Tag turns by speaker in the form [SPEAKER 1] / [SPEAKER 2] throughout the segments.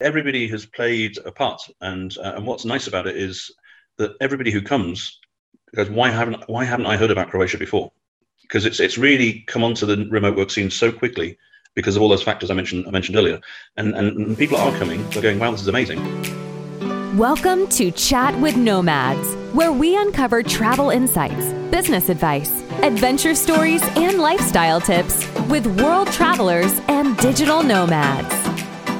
[SPEAKER 1] everybody has played a part, and uh, and what's nice about it is that everybody who comes goes, why haven't why haven't I heard about Croatia before? Because it's it's really come onto the remote work scene so quickly because of all those factors I mentioned I mentioned earlier, and and, people are coming. They're going, wow, this is amazing.
[SPEAKER 2] Welcome to Chat with Nomads, where we uncover travel insights, business advice, adventure stories, and lifestyle tips with world travelers and digital nomads.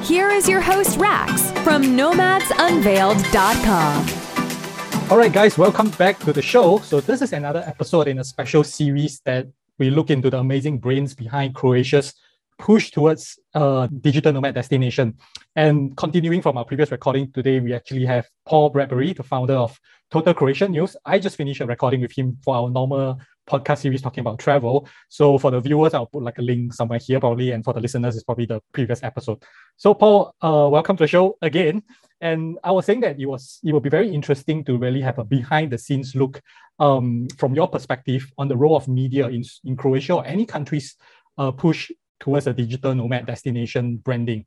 [SPEAKER 2] Here is your host, Rax, from nomadsunveiled.com.
[SPEAKER 3] All right, guys, welcome back to the show. So, this is another episode in a special series that we look into the amazing brains behind Croatia's push towards a digital nomad destination. And continuing from our previous recording today, we actually have Paul Bradbury, the founder of Total Croatian News. I just finished a recording with him for our normal podcast series talking about travel. So for the viewers, I'll put like a link somewhere here probably, and for the listeners, it's probably the previous episode. So Paul, uh, welcome to the show again. And I was saying that it was it would be very interesting to really have a behind the scenes look um, from your perspective on the role of media in, in Croatia or any countries uh, push towards a digital nomad destination branding.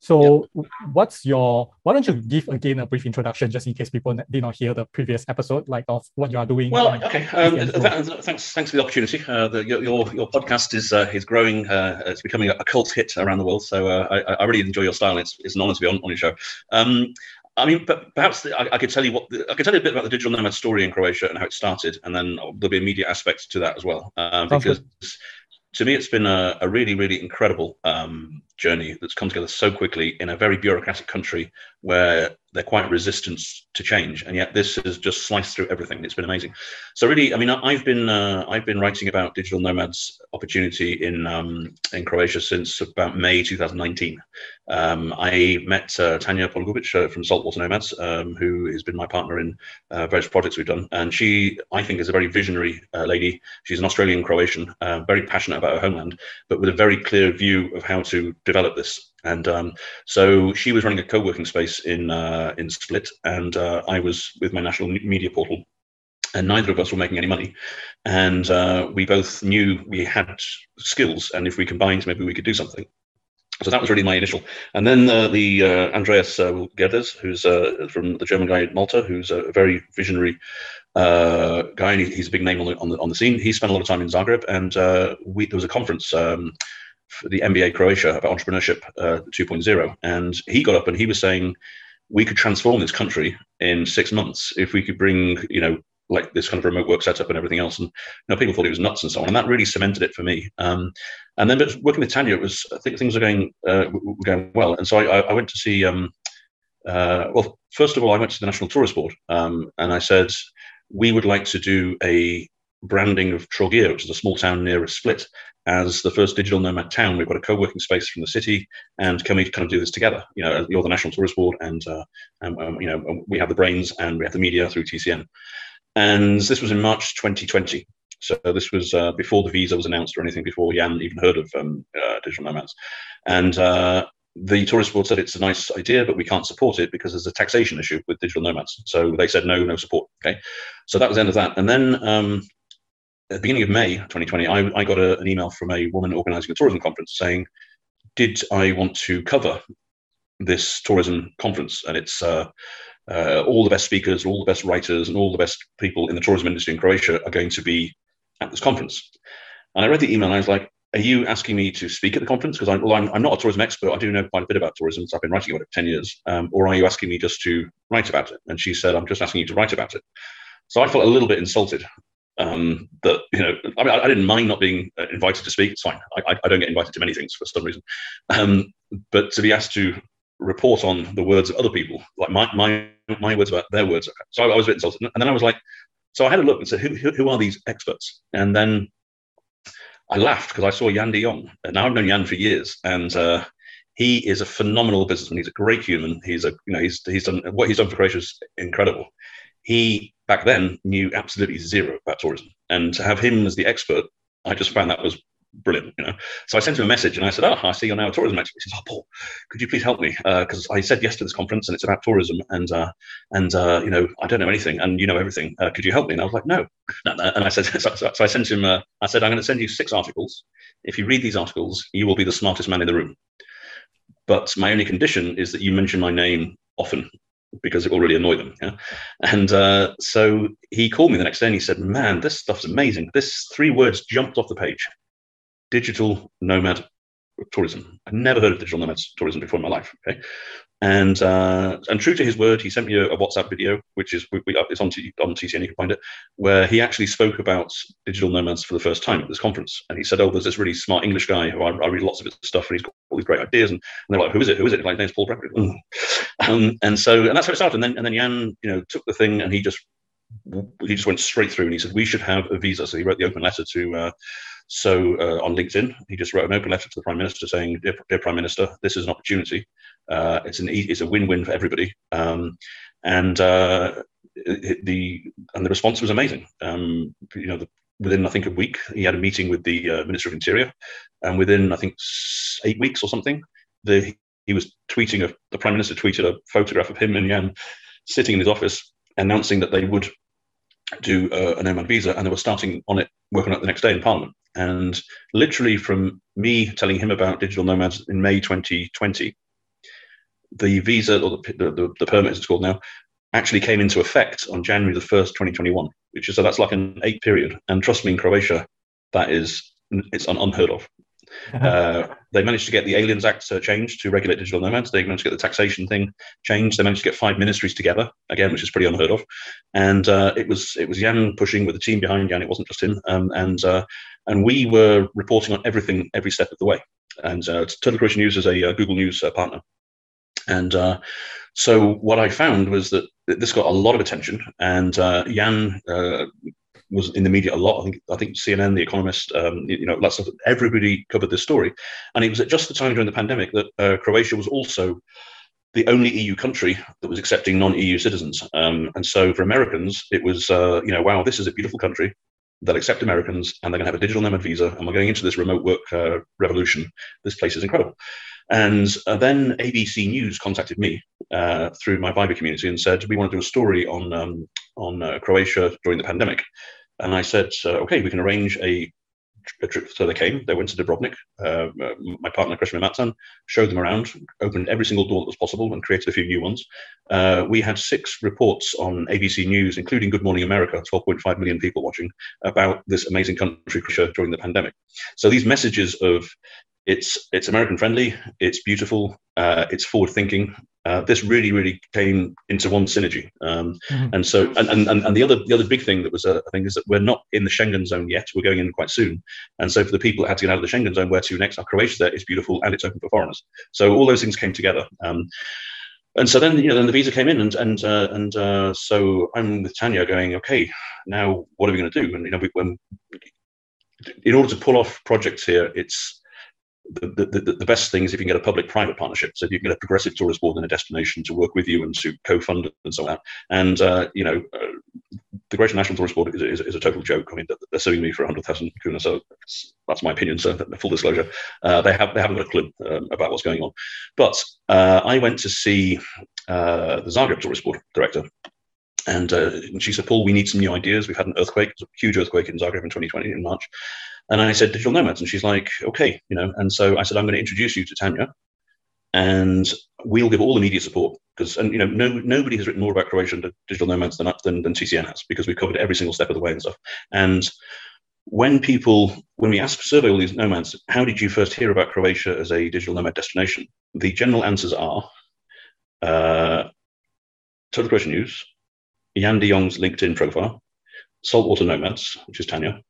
[SPEAKER 3] So, yep. what's your? Why don't you give again a brief introduction, just in case people did not hear the previous episode, like of what you are doing?
[SPEAKER 1] Well, okay. Um, th- thanks, thanks for the opportunity. Uh, the, your, your, your podcast is uh, is growing. Uh, it's becoming a, cult hit around the world. So uh, I, I really enjoy your style. It's, it's an honor to be on, on your show. Um, I mean, but perhaps the, I, I, could tell you what the, I could tell you a bit about the digital nomad story in Croatia and how it started, and then there'll be a media aspect to that as well. Uh, because to me, it's been a, a really, really incredible um, journey that's come together so quickly in a very bureaucratic country where they're quite resistant to change, and yet this has just sliced through everything. It's been amazing. So really, I mean, I've been uh, I've been writing about digital nomads opportunity in um, in Croatia since about May 2019. Um, I met uh, Tanya Polegubic uh, from Saltwater Nomads, um, who has been my partner in uh, various projects we've done, and she I think is a very visionary uh, lady. She's an Australian Croatian, uh, very passionate about her homeland, but with a very clear view of how to develop this. And um, so she was running a co-working space in uh, in Split, and uh, I was with my national media portal. And neither of us were making any money, and uh, we both knew we had skills, and if we combined, maybe we could do something. So that was really my initial. And then uh, the uh, Andreas uh, Gerdes, who's from the German guy in Malta, who's a very visionary guy, and he's a big name on the, on the, on the scene. He spent a lot of time in Zagreb, and we, there was a conference um, the MBA Croatia about entrepreneurship uh, 2.0, and he got up and he was saying we could transform this country in six months if we could bring you know like this kind of remote work setup and everything else. And you know, people thought it was nuts and so on, and that really cemented it for me. Um, and then, but working with Tanya, it was I think things were going uh, were going well, and so I, I went to see. Um, uh, well, first of all, I went to the National Tourist Board, um, and I said we would like to do a branding of Trogir, which is a small town near Split, as the first digital nomad town. We've got a co-working space from the city, and can we kind of do this together? You know, you're the National Tourist Board, and, uh, and um, you know we have the brains and we have the media through TCN. And this was in March 2020. So this was uh, before the visa was announced or anything, before Jan even heard of um, uh, digital nomads. And uh, the tourist board said it's a nice idea, but we can't support it because there's a taxation issue with digital nomads. So they said no, no support. Okay, so that was the end of that. And then um, at the beginning of May 2020, I, I got a, an email from a woman organizing a tourism conference saying, Did I want to cover this tourism conference? And it's uh, uh, all the best speakers, all the best writers, and all the best people in the tourism industry in Croatia are going to be at this conference. And I read the email and I was like, are you asking me to speak at the conference? Because I'm, well, I'm, I'm, not a tourism expert. I do know quite a bit about tourism. So I've been writing about it for 10 years. Um, or are you asking me just to write about it? And she said, I'm just asking you to write about it. So I felt a little bit insulted um, that you know, I mean, I, I, didn't mind not being uh, invited to speak. It's fine. I, I, don't get invited to many things for some reason, um, but to be asked to report on the words of other people, like my my my words about their words. So I, was a bit insulted, and then I was like, so I had a look and said, who who, who are these experts? And then I laughed because I saw Jan de Jong. And now I've known Jan for years, and uh, he is a phenomenal businessman. He's a great human. He's a you know he's he's done what he's done for Croatia is incredible. He back then knew absolutely zero about tourism. And to have him as the expert, I just found that was brilliant, you know. So I sent him a message and I said, "Oh, I see you're now a tourism expert." He says, "Oh, Paul, could you please help me? Because uh, I said yes to this conference and it's about tourism, and uh, and uh, you know I don't know anything, and you know everything. Uh, could you help me?" And I was like, "No." And I said, so, so, so I sent him. Uh, I said, "I'm going to send you six articles. If you read these articles, you will be the smartest man in the room." but my only condition is that you mention my name often because it will really annoy them. Yeah? And uh, so he called me the next day and he said, Man, this stuff's amazing. This three words jumped off the page digital nomad tourism. I'd never heard of digital nomad tourism before in my life. Okay, and uh, and true to his word, he sent me a, a WhatsApp video, which is we, we, it's on T, on TCN. You can find it, where he actually spoke about digital nomads for the first time at this conference. And he said, "Oh, there's this really smart English guy who I, I read lots of his stuff, and he's got all these great ideas." And, and they're like, "Who is it? Who is it?" Like, name's Paul Bradbury. Mm. um, and so, and that's how it started. And then and then Jan, you know, took the thing and he just he just went straight through and he said we should have a visa. So he wrote the open letter to. Uh, so uh, on LinkedIn, he just wrote an open letter to the Prime Minister saying, "Dear, dear Prime Minister, this is an opportunity. Uh, it's an it's a win-win for everybody." Um, and uh, the and the response was amazing. Um, you know, the, within I think a week, he had a meeting with the uh, Minister of Interior, and within I think eight weeks or something, the he was tweeting a, the Prime Minister tweeted a photograph of him and Jan sitting in his office announcing that they would do uh, a nomad visa, and they were starting on it, working on it the next day in Parliament. And literally, from me telling him about digital nomads in May 2020, the visa or the, the, the permit, as it's called now, actually came into effect on January the 1st, 2021, which is so that's like an eight period. And trust me, in Croatia, that is it's un- unheard of. Uh, they managed to get the Aliens Act uh, changed to regulate digital nomads. They managed to get the taxation thing changed. They managed to get five ministries together again, which is pretty unheard of. And uh, it was it was Jan pushing with the team behind Jan. It wasn't just him. Um, and uh, and we were reporting on everything every step of the way. And uh, Total Croatia News is a uh, Google News partner. And so what I found was that this got a lot of attention, and Jan was in the media a lot. I think I think CNN, The Economist, um, you know, lots of everybody covered this story, and it was at just the time during the pandemic that uh, Croatia was also the only EU country that was accepting non-EU citizens. Um, and so for Americans, it was uh, you know, wow, this is a beautiful country. They'll accept Americans, and they're going to have a digital nomad visa, and we're going into this remote work uh, revolution. This place is incredible. And uh, then ABC News contacted me uh, through my Viber community and said, we want to do a story on um, on uh, Croatia during the pandemic. And I said, uh, okay, we can arrange a, a, trip. So they came, they went to Dubrovnik. Uh, uh, my partner, Krešimir Macan, showed them around, opened every single door that was possible, and created a few new ones. We had six reports on ABC News, including Good Morning America, 12.5 million people watching, about this amazing country, Croatia, during the pandemic. So these messages of it's it's American friendly, it's beautiful, uh, it's forward thinking. Uh, this really, really came into one synergy. Um, mm-hmm. And so, and, and, and the other the other big thing that was, uh, I think, is that we're not in the Schengen zone yet. We're going in quite soon. And so, for the people that had to get out of the Schengen zone, where to next? Our Croatia there is beautiful and it's open for foreigners. So all those things came together. Um, and so then, you know, then the visa came in, and and uh, and uh, so I'm with Tanya going, okay, now what are we going to do? And you know, we, when in order to pull off projects here, it's the, the, the, best thing is if you can get a public-private partnership. So if you can get a progressive tourist board and a destination to work with you and to co-fund and so on. And uh, you know, uh, the Greater National Tourist Board is, is, is, a total joke. I mean, they're suing me for 100,000 kuna, so that's my opinion. So full disclosure, uh, they have they haven't got a clue um, about what's going on. But uh, I went to see uh, the Zagreb Tourist Board director and, uh, and, she said, Paul, we need some new ideas. We've had an earthquake, a huge earthquake in Zagreb in 2020 in March. And I said, digital nomads. And she's like, okay, you know. And so I said, I'm going to introduce you to Tanya and we'll give all the media support because, and you know, no, nobody has written more about Croatian digital nomads than, than, than TCN has because we've covered every single step of the way and stuff. And when people, when we ask, survey all these nomads, how did you first hear about Croatia as a digital nomad destination? The general answers are uh, Total Croatian News, Jan de Jong's LinkedIn profile, Saltwater Nomads, which is Tanya,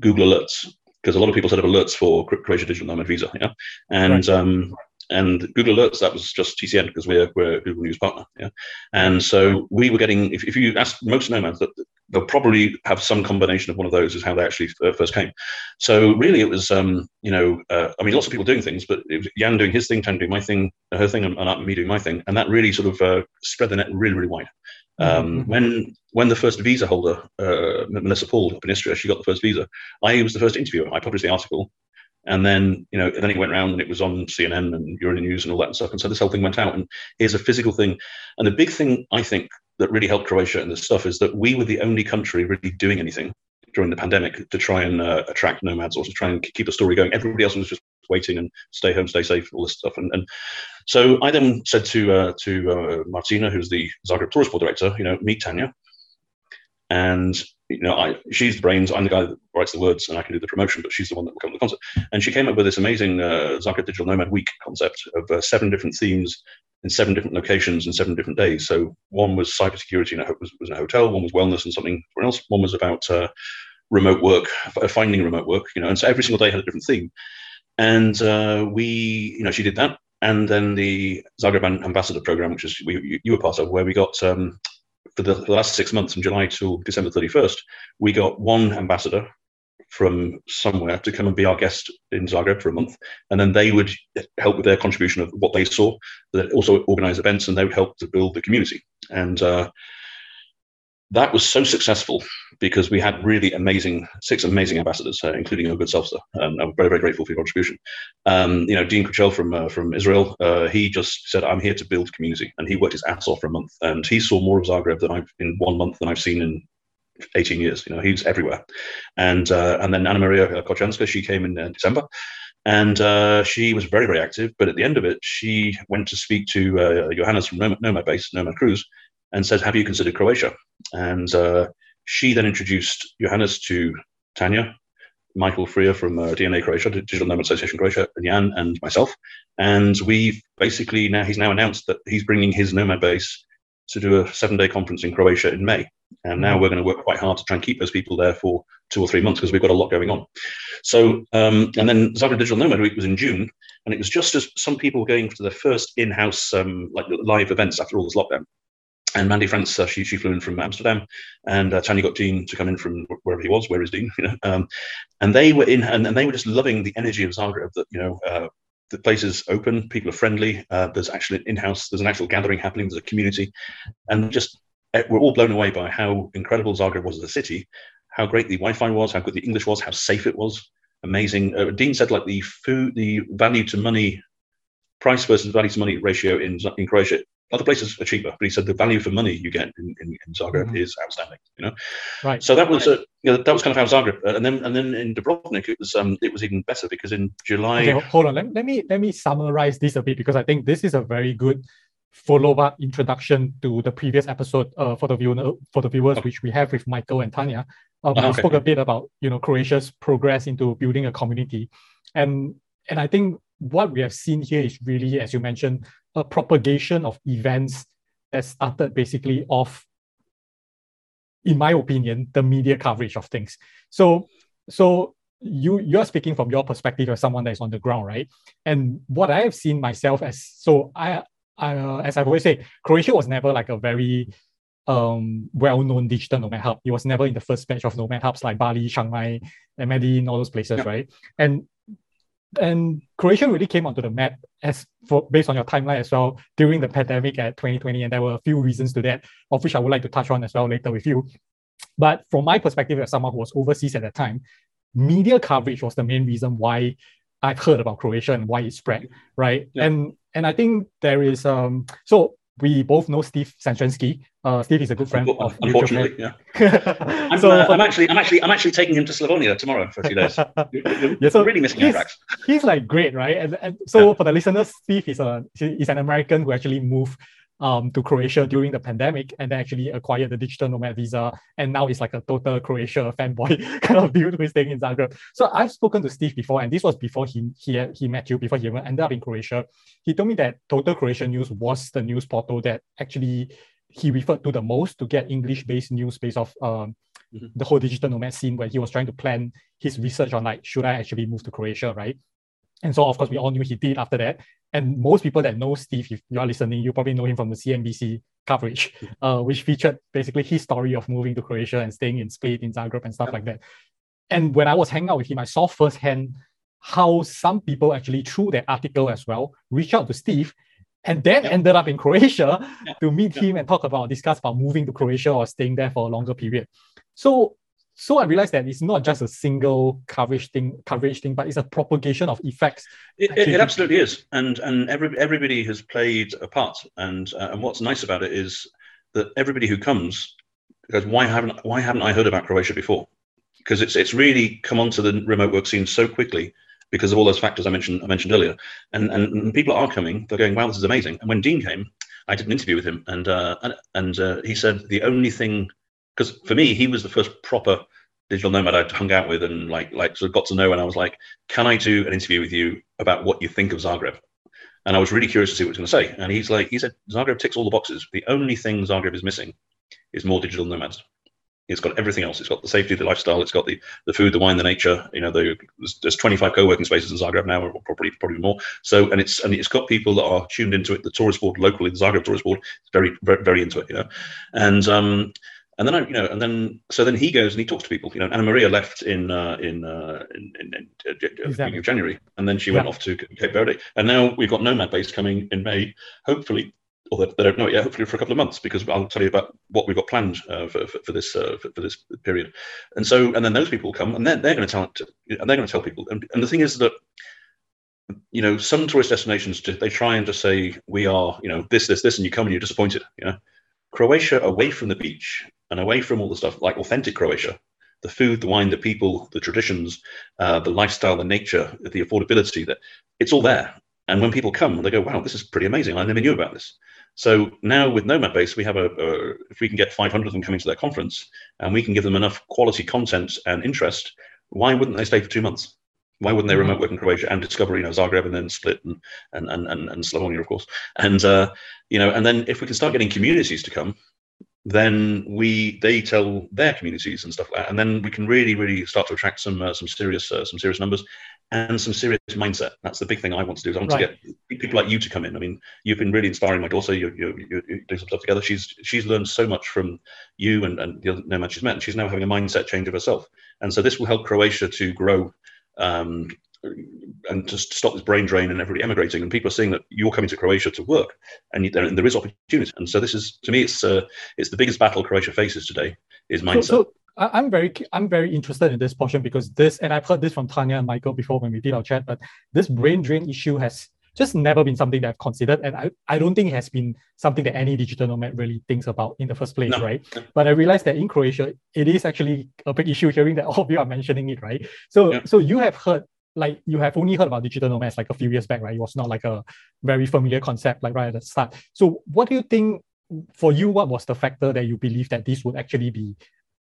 [SPEAKER 1] Google Alerts, because a lot of people set up alerts for Croatia Digital Nomad Visa, yeah, and right. um, and Google Alerts that was just TCN because we're we're a Google News partner, yeah, and so we were getting if, if you ask most nomads that they'll probably have some combination of one of those is how they actually uh, first came. So really, it was um, you know uh, I mean lots of people doing things, but it was Jan doing his thing, Tanya doing my thing, her thing, and, and me doing my thing, and that really sort of uh, spread the net really really wide. Um, mm-hmm. When when the first visa holder, uh, Melissa Paul up in Istria, she got the first visa. I was the first interviewer. I published the article, and then you know then it went around and it was on CNN and Euro News and all that and stuff. And so this whole thing went out. And here's a physical thing. And the big thing I think that really helped Croatia and this stuff is that we were the only country really doing anything during the pandemic to try and uh, attract nomads or to try and keep the story going. Everybody else was just waiting and stay home, stay safe, all this stuff. And, and so I then said to uh, to uh, Martina, who's the Zagreb Tourist Board director, you know, meet Tanya, and you know, I, she's the brains. I'm the guy that writes the words, and I can do the promotion. But she's the one that will come to the concert. And she came up with this amazing uh, Zagreb Digital Nomad Week concept of uh, seven different themes in seven different locations and seven different days. So one was cybersecurity, and was, was in a hotel. One was wellness and something else. One was about uh, remote work, finding remote work. You know, and so every single day had a different theme. And uh, we, you know, she did that. And then the Zagreb Ambassador program, which is we, you were part of, where we got um, for the, last six months from July to December 31st, we got one ambassador from somewhere to come and be our guest in Zagreb for a month, and then they would help with their contribution of what they saw. They also organise events, and they would help to build the community. And uh, that was so successful because we had really amazing six amazing ambassadors, uh, including a good Selfster. Um, I'm very very grateful for your contribution. Um, you know, Dean Kuchel from uh, from Israel, uh, he just said, "I'm here to build community," and he worked his ass off for a month, and he saw more of Zagreb than I've in one month than I've seen in 18 years. You know, he's everywhere. And uh, and then Anna Maria Kochanska, she came in uh, December, and uh, she was very very active. But at the end of it, she went to speak to uh, Johannes from Nomad, Nomad Base, Nomad Cruise, and says, "Have you considered Croatia?" And uh, she then introduced Johannes to Tanya, Michael Freer from uh, DNA Croatia, Digital Nomad Association Croatia, and Jan and myself. And we've basically now he's now announced that he's bringing his Nomad base to do a seven-day conference in Croatia in May. And now mm-hmm. we're going to work quite hard to try and keep those people there for two or three months because we've got a lot going on. So, um, and then Zagreb Digital Nomad Week was in June, and it was just as some people were going to their first in-house um, like live events after all this lockdown. And Mandy France, uh, she, she flew in from Amsterdam, and uh, Tanya got Dean to come in from wherever he was. Where is Dean? You know, um, and they were in, and, and, they were just loving the energy of Zagreb. That you know, uh, the place is open, people are friendly. Uh, there's actually an in-house, there's an actual gathering happening. There's a community, and just eh, we're all blown away by how incredible Zagreb was as a city, how great the Wi-Fi was, how good the English was, how safe it was. Amazing. Uh, Dean said like the food, the value to money, price versus value to money ratio in in Croatia other places are cheaper, but he said the value for money you get in, in, in Zagreb mm-hmm. is outstanding. You know,
[SPEAKER 3] right?
[SPEAKER 1] So that was right. uh, you know, that was kind of how Zagreb, uh, and then and then in Dubrovnik it was um it was even better because in July.
[SPEAKER 3] Okay, hold on. Let, let me let me summarize this a bit because I think this is a very good follow-up introduction to the previous episode uh, for the viewer for the viewers, okay. which we have with Michael and Tanya. Um, we okay. spoke a bit about you know Croatia's progress into building a community, and and I think what we have seen here is really, as you mentioned, a propagation of events that started basically off, in my opinion, the media coverage of things. So, so you you're speaking from your perspective as someone that is on the ground, right? And what I have seen myself as so I, I uh, as I've always say, Croatia was never like a very um, well-known digital nomad hub. It was never in the first batch of nomad hubs like Bali, Chiang Mai, and Medellin, all those places, yeah. right? And and Croatia really came onto the map as for based on your timeline as well during the pandemic at 2020, and there were a few reasons to that, of which I would like to touch on as well later with you. But from my perspective, as someone who was overseas at that time, media coverage was the main reason why I've heard about Croatia and why it spread, right? Yeah. And and I think there is um so we both know Steve Tsentserensky. Uh, Steve is a good friend of
[SPEAKER 1] Unfortunately, yeah. I'm, so, uh, I'm, actually, I'm actually, I'm actually taking him to Slavonia tomorrow for a few days. You're, yeah, so really missing
[SPEAKER 3] he's,
[SPEAKER 1] tracks.
[SPEAKER 3] He's like great, right? And, and so yeah. for the listeners, Steve is a is an American who actually moved um, to Croatia during the pandemic and then actually acquired the digital nomad visa. And now it's like a total Croatia fanboy kind of dude who's staying in Zagreb. So I've spoken to Steve before, and this was before he he, he met you, before he even ended up in Croatia. He told me that Total Croatia News was the news portal that actually he referred to the most to get English-based news based off um, mm-hmm. the whole digital nomad scene where he was trying to plan his research on like, should I actually move to Croatia, right? And so, of course, we all knew he did after that. And most people that know Steve, if you are listening, you probably know him from the CNBC coverage, uh, which featured basically his story of moving to Croatia and staying in Split, in Zagreb, and stuff like that. And when I was hanging out with him, I saw firsthand how some people actually, through that article as well, reached out to Steve and then yeah. ended up in Croatia yeah. to meet yeah. him and talk about, discuss about moving to Croatia or staying there for a longer period. So so I realized that it's not just a single coverage thing, coverage thing, but it's a propagation of effects.
[SPEAKER 1] It, it, it absolutely is, and and every, everybody has played a part. And uh, and what's nice about it is that everybody who comes goes, why haven't why haven't I heard about Croatia before? Because it's it's really come onto the remote work scene so quickly, because of all those factors I mentioned I mentioned earlier. And, and, people are coming. They're going, wow, this is amazing. And when Dean came, I did an interview with him, and uh, and, and uh, he said the only thing, because for me, he was the first proper digital nomad I'd hung out with and like like sort of got to know. And I was like, can I do an interview with you about what you think of Zagreb? And I was really curious to see what he was going to say. And he's like, he said, Zagreb ticks all the boxes. The only thing Zagreb is missing is more digital nomads. It's got everything else. It's got the safety, the lifestyle. It's got the, the food, the wine, the nature. You know, the, there's, there's 25 co-working spaces in Zagreb now, or probably probably more. So, and it's and it's got people that are tuned into it. The tourist board locally, the Zagreb tourist board, is very very, very into it. You know, and um, and then I, you know, and then so then he goes and he talks to people. You know, Anna Maria left in uh, in, uh, in, in, in uh, exactly. January, and then she yeah. went off to Cape Verde, and now we've got Nomad Base coming in May, hopefully or they, don't know it yet, hopefully for a couple of months, because I'll tell you about what we've got planned uh, for, for, for, this uh, for, for, this period. And so, and then those people come, and then they're going to tell, and they're going to tell people. And, and the thing is that, you know, some tourist destinations they try and just say we are, you know, this, this, this, and you come and you're disappointed. You know, Croatia away from the beach and away from all the stuff like authentic Croatia, the food, the wine, the people, the traditions, uh, the lifestyle, the nature, the affordability, that it's all there. And when people come, they go, "Wow, this is pretty amazing! I never knew about this." So now with Nomad Base, we have a, a, if we can get 500 of them coming to their conference and we can give them enough quality content and interest, why wouldn't they stay for two months? Why wouldn't they mm-hmm. remote work in Croatia and discover, you know, Zagreb and then Split and and and and, and Slavonia, of course, and uh, you know, and then if we can start getting communities to come, then we they tell their communities and stuff like that, and then we can really really start to attract some uh, some serious uh, some serious numbers and some serious mindset. That's the big thing I want to do. Is I want right. to get people like you to come in. I mean, you've been really inspiring my daughter. You you you, you do some stuff together. She's she's learned so much from you and and the other nomad she's met. And she's now having a mindset change of herself, and so this will help Croatia to grow. Um, and to stop this brain drain and everybody emigrating. And people are seeing that you're coming to Croatia to work, and, there, and there is opportunity. And so this is, to me, it's uh, it's the biggest battle Croatia faces today is mindset. So, so
[SPEAKER 3] I'm very I'm very interested in this portion because this, and I've heard this from Tanya and Michael before when we did our chat, but this brain drain issue has just never been something that I've considered. And I, I don't think it has been something that any digital nomad really thinks about in the first place, no. right? But I realized that in Croatia, it is actually a big issue hearing that all of you are mentioning it, right? So yeah. so you have heard like you have only heard about digital nomads like a few years back, right? It was not like a very familiar concept like right at the start. So what do you think for you, what was the factor that you believe that this would actually be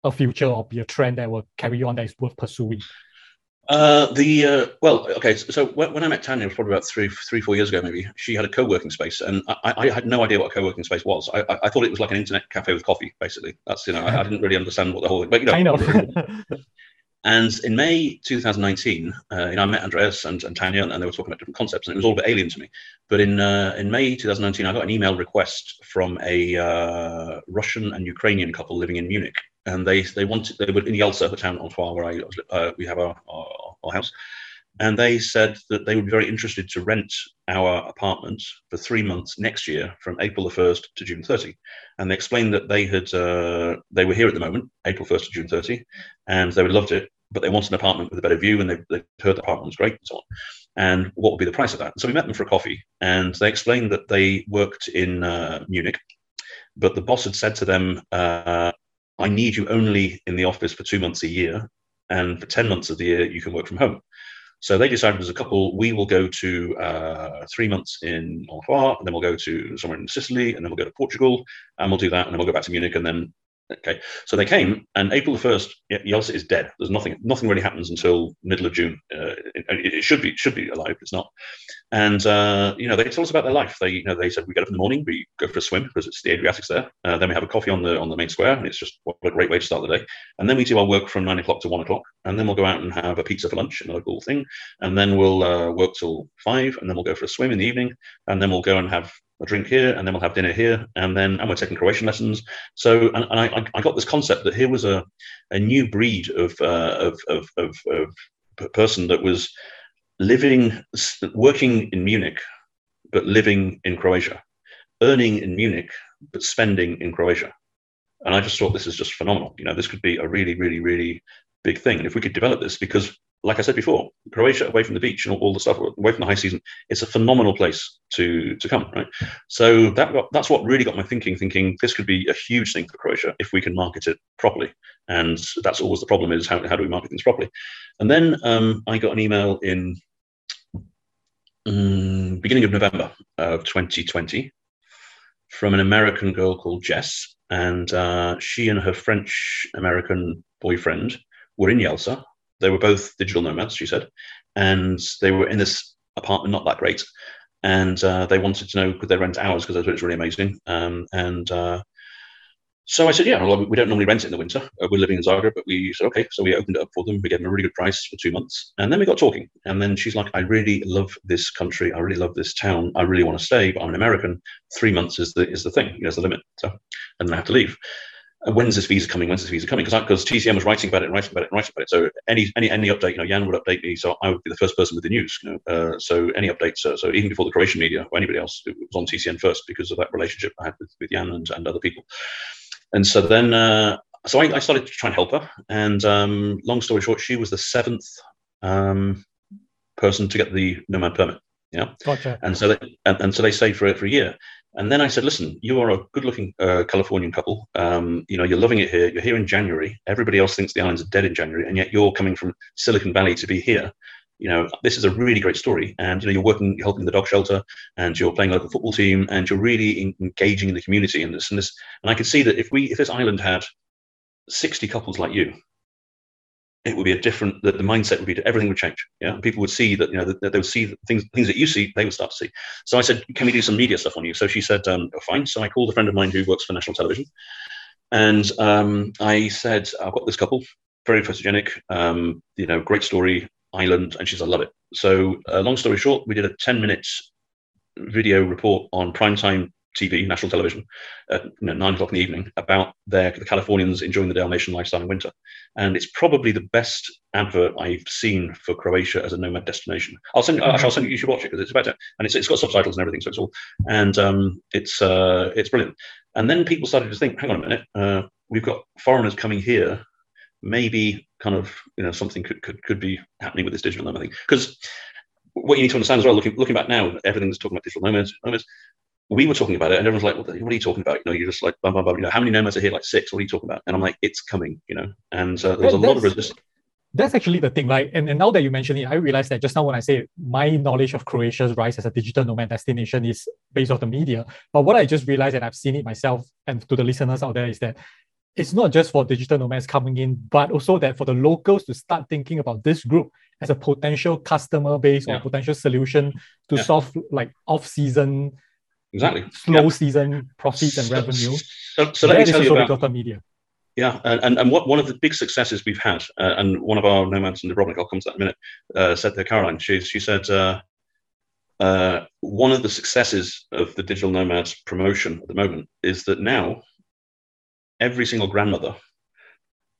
[SPEAKER 3] a future or be a trend that will carry on that is worth pursuing?
[SPEAKER 1] Uh, the uh, well, okay. So, when I met Tanya, it was probably about three, three, four years ago, maybe. She had a co-working space, and I, I had no idea what a co-working space was. I, I, thought it was like an internet cafe with coffee, basically. That's you know, I, I didn't really understand what the whole. But you know,
[SPEAKER 3] kind of.
[SPEAKER 1] And in May 2019, uh, I met Andreas and, and Tanya, and they were talking about different concepts, and it was all a bit alien to me. But in uh, in May 2019, I got an email request from a uh, Russian and Ukrainian couple living in Munich, and they they wanted they were in Jelsa, the town on where I uh, we have our, our, our house, and they said that they would be very interested to rent our apartment for three months next year from April the 1st to June 30. And they explained that they had uh, they were here at the moment, April 1st to June 30, and they would loved it, but they wanted an apartment with a better view and they, they heard the apartment was great and so on. And what would be the price of that? And so we met them for a coffee and they explained that they worked in uh, Munich, but the boss had said to them, uh, I need you only in the office for two months a year. And for 10 months of the year, you can work from home. So they decided as a couple, we will go to uh, three months in Montreal, and then we'll go to somewhere in Sicily, and then we'll go to Portugal, and we'll do that, and then we'll go back to Munich, and then Okay, so they came, and April the first, Jelsa is dead. There's nothing. Nothing really happens until middle of June. Uh, it, it, should be should be alive. It's not. And uh, you know, they tell us about their life. They you know they said we get up in the morning, we go for a swim because it's the Adriatic's there. Uh, then we have a coffee on the on the main square, and it's just what a great way to start the day. And then we do our work from nine o'clock to one o'clock, and then we'll go out and have a pizza for lunch, another cool thing. And then we'll uh, work till five, and then we'll go for a swim in the evening, and then we'll go and have a drink here, and then we'll have dinner here, and then and we're taking Croatian lessons. So, and, and I, I got this concept that here was a, a new breed of, uh, of, of, of, of person that was living, working in Munich, but living in Croatia, earning in Munich, but spending in Croatia. And I just thought this is just phenomenal. You know, this could be a really, really, really big thing. And if we could develop this, because like I said before, Croatia away from the beach and all, all, the stuff away from the high season, it's a phenomenal place to to come, right? So that got, that's what really got my thinking. Thinking this could be a huge thing for Croatia if we can market it properly, and that's always the problem is how how do we market things properly? And then um, I got an email in um, beginning of November of 2020 from an American girl called Jess, and uh, she and her French American boyfriend were in Jelsa. They were both digital nomads, she said, and they were in this apartment not that great, and uh, they wanted to know could they rent ours because they thought it was really amazing, um, and uh, so I said, yeah, well, we don't normally rent it in the winter. Uh, we're living in Zagreb, but we said, okay. So we opened it up for them. We gave them a really good price for two months. And then we got talking. And then she's like, I really love this country. I really love this town. I really want to stay, but I'm an American. Three months is the, is the thing, know, the limit. So, and then I have to leave. Uh, when's this visa coming? When's this visa coming? Because because TCN was writing about it, and writing about it, and writing about it. So any any any update, you know, Jan would update me, so I would be the first person with the news. You know, uh, so any updates, so, so even before the Croatian media or anybody else, it was on TCN first because of that relationship I had with, with Jan and, and other people. And so then, uh, so I, I, started to try and help her. And um, long story short, she was the seventh um, person to get the nomad permit. Yeah.
[SPEAKER 3] Gotcha.
[SPEAKER 1] And so they, and, and so they stayed for it for a year. And then I said, listen, you are a good-looking uh, Californian couple. Um, you know, you're loving it here. You're here in January. Everybody else thinks the islands are dead in January, and yet you're coming from Silicon Valley to be here you know, this is a really great story. And, you know, you're working, you're helping the dog shelter and you're playing a local football team and you're really in, engaging in the community and this and this. And I could see that if we, if this island had 60 couples like you, it would be a different, the, the mindset would be, that everything would change. Yeah. People would see that, you know, that, that they would see things, things that you see, they would start to see. So I said, can we do some media stuff on you? So she said, um, oh, fine. So I called a friend of mine who works for national television. And um, I said, I've got this couple, very photogenic, um, you know, great story island, and she's I love it. So, uh, long story short, we did a 10 minutes video report on primetime TV, national television, at you know, nine o'clock in the evening about their, the Californians enjoying the Dalmatian lifestyle in winter. And it's probably the best advert I've seen for Croatia as a nomad destination. I'll send, mm-hmm. I'll send you, you should watch it because it's better. And it's, it's got subtitles and everything. So it's all, and um, it's, uh, it's brilliant. And then people started to think, hang on a minute, uh, we've got foreigners coming here maybe kind of you know something could could, could be happening with this digital nomad thing because what you need to understand as well looking looking back now everything's talking about digital nomads nomads we were talking about it and everyone's like what, what are you talking about you know you're just like blah, blah, blah. you know how many nomads are here like six what are you talking about and i'm like it's coming you know and uh, there was a lot of resistance
[SPEAKER 3] that's actually the thing, right? And, and now that you mention it, I realized that just now when I say my knowledge of Croatia's rise as a digital nomad destination is based off the media. But what I just realized, and I've seen it myself, and to the listeners out there, is that it's not just for digital nomads coming in, but also that for the locals to start thinking about this group as a potential customer base yeah. or potential solution to yeah. solve like off-season,
[SPEAKER 1] exactly
[SPEAKER 3] slow yeah. season profits and revenue.
[SPEAKER 1] So, so let me tell you about
[SPEAKER 3] media.
[SPEAKER 1] Yeah, and, and what one of the big successes we've had, uh, and one of our nomads in Dubrovnik, I'll come to that in a minute, uh, said to Caroline, she, she said, uh, uh, one of the successes of the digital nomads promotion at the moment is that now every single grandmother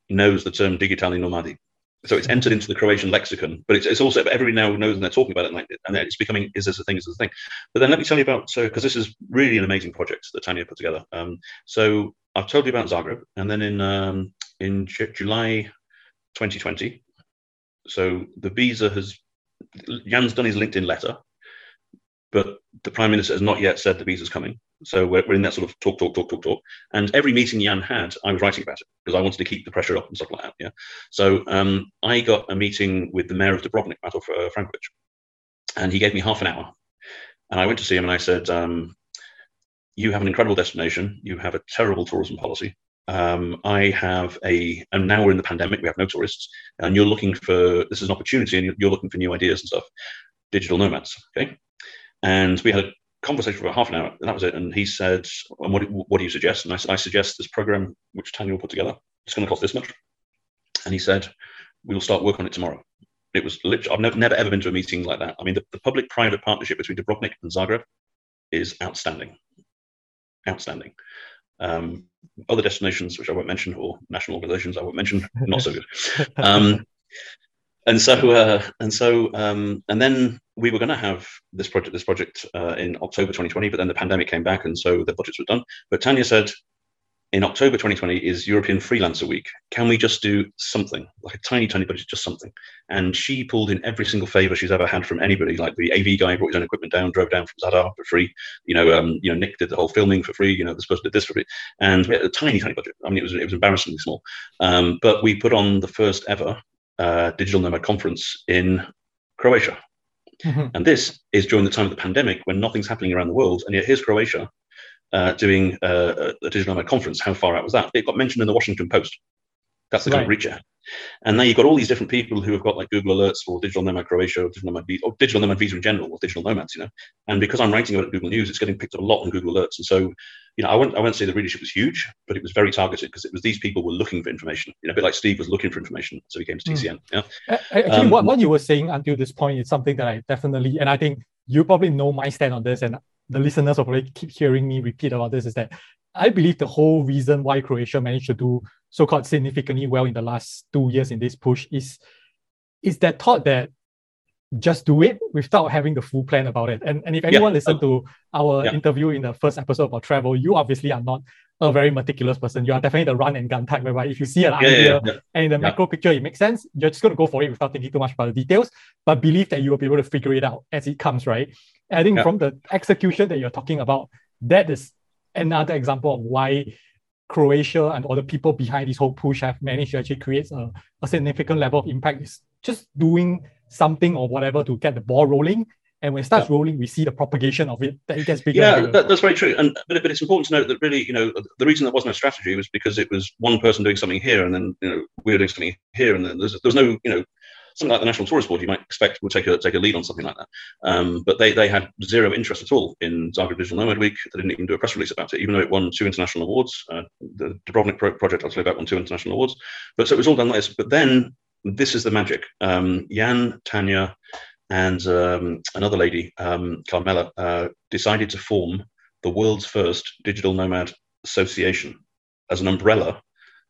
[SPEAKER 1] knows the term digitali nomadi. So it's entered into the Croatian lexicon, but it's, it's also everybody now knows and they're talking about it, and, and it's becoming is this a thing, is this a thing. But then let me tell you about so because this is really an amazing project that Tanya put together. Um, so I've told you about Zagreb, and then in um, in J- July 2020, so the visa has Jan's done his LinkedIn letter, but the prime minister has not yet said the visa's coming. So we're, we're in that sort of talk, talk, talk, talk, talk. And every meeting Jan had, I was writing about it because I wanted to keep the pressure up and stuff like that. Yeah. So um, I got a meeting with the mayor of Dubrovnik, Mato uh, Frankovic, and he gave me half an hour. And I went to see him and I said, um, "You have an incredible destination. You have a terrible tourism policy. Um, I have a, and now we're in the pandemic. We have no tourists, and you're looking for this is an opportunity, and you're looking for new ideas and stuff. Digital nomads, okay." And we had a conversation for about half an hour, and that was it. And he said, "And what, what do you suggest?" And I said, "I suggest this program which Tanya will put together. It's going to cost this much." And he said, "We'll start work on it tomorrow." It was literally, I've never, never ever been to a meeting like that. I mean, the, the public-private partnership between Dubrovnik and Zagreb is outstanding, outstanding. Um, other destinations, which I won't mention, or national organizations I won't mention, not so good. Um, and so uh, and so um, and then we were going to have this project this project uh, in October 2020, but then the pandemic came back, and so the budgets were done. But Tanya said, in October 2020 is European Freelancer Week. Can we just do something like a tiny, tiny budget, just something? And she pulled in every single favor she's ever had from anybody. Like the AV guy brought his own equipment down, drove down from Zadar for free. You know, um, you know, Nick did the whole filming for free. You know, this person did this for free, and we had a tiny, tiny budget. I mean, it was it was embarrassingly small. Um, but we put on the first ever uh, digital nomad conference in Croatia. Mm-hmm. And this is during the time of the pandemic when nothing's happening around the world. And yet here's Croatia uh, doing uh, a digital nomad conference. How far out was that? It got mentioned in the Washington Post. That's the right. kind of reach it And now you've got all these different people who have got like Google Alerts for Digital Nomad Croatia or Digital Nomad or Digital Nomad Visa in general, or Digital Nomads, you know. And because I'm writing about Google News, it's getting picked up a lot on Google Alerts. And so, you know, I won't, I won't say the readership was huge, but it was very targeted because it was these people were looking for information, you know, a bit like Steve was looking for information. So he came to TCN. Mm. Yeah.
[SPEAKER 3] Actually, um, what, what you were saying until this point is something that I definitely, and I think you probably know my stand on this, and the listeners will probably keep hearing me repeat about this, is that I believe the whole reason why Croatia managed to do so-called significantly well in the last two years in this push is is that thought that just do it without having the full plan about it. And, and if anyone yeah. listened to our yeah. interview in the first episode about travel, you obviously are not a very meticulous person. You are definitely the run and gun type, whereby if you see an yeah, idea and in the macro picture it makes sense, you're just going to go for it without thinking too much about the details, but believe that you will be able to figure it out as it comes, right? And I think from the execution that you're talking about, that is another example of why Croatia and all the people behind this whole push have managed to actually create a, a significant level of impact is just doing something or whatever to get the ball rolling. And when it starts yeah. rolling, we see the propagation of it that it gets bigger.
[SPEAKER 1] Yeah, that, that's very true. And but, but it's important to note that really, you know, the reason there was no strategy was because it was one person doing something here, and then you know we were doing something here, and then there's there's no you know something like the National Tourist Board, you might expect will take a take a lead on something like that. Um, but they they had zero interest at all in Zagreb Digital Nomad Week. They didn't even do a press release about it, even though it won two international awards. Uh, the Dubrovnik pro- project, I'll tell you about, won two international awards. But so it was all done like this. But then this is the magic. Um, Jan, Tanya, and um, another lady, um, Carmela, uh, decided to form the world's first digital nomad association as an umbrella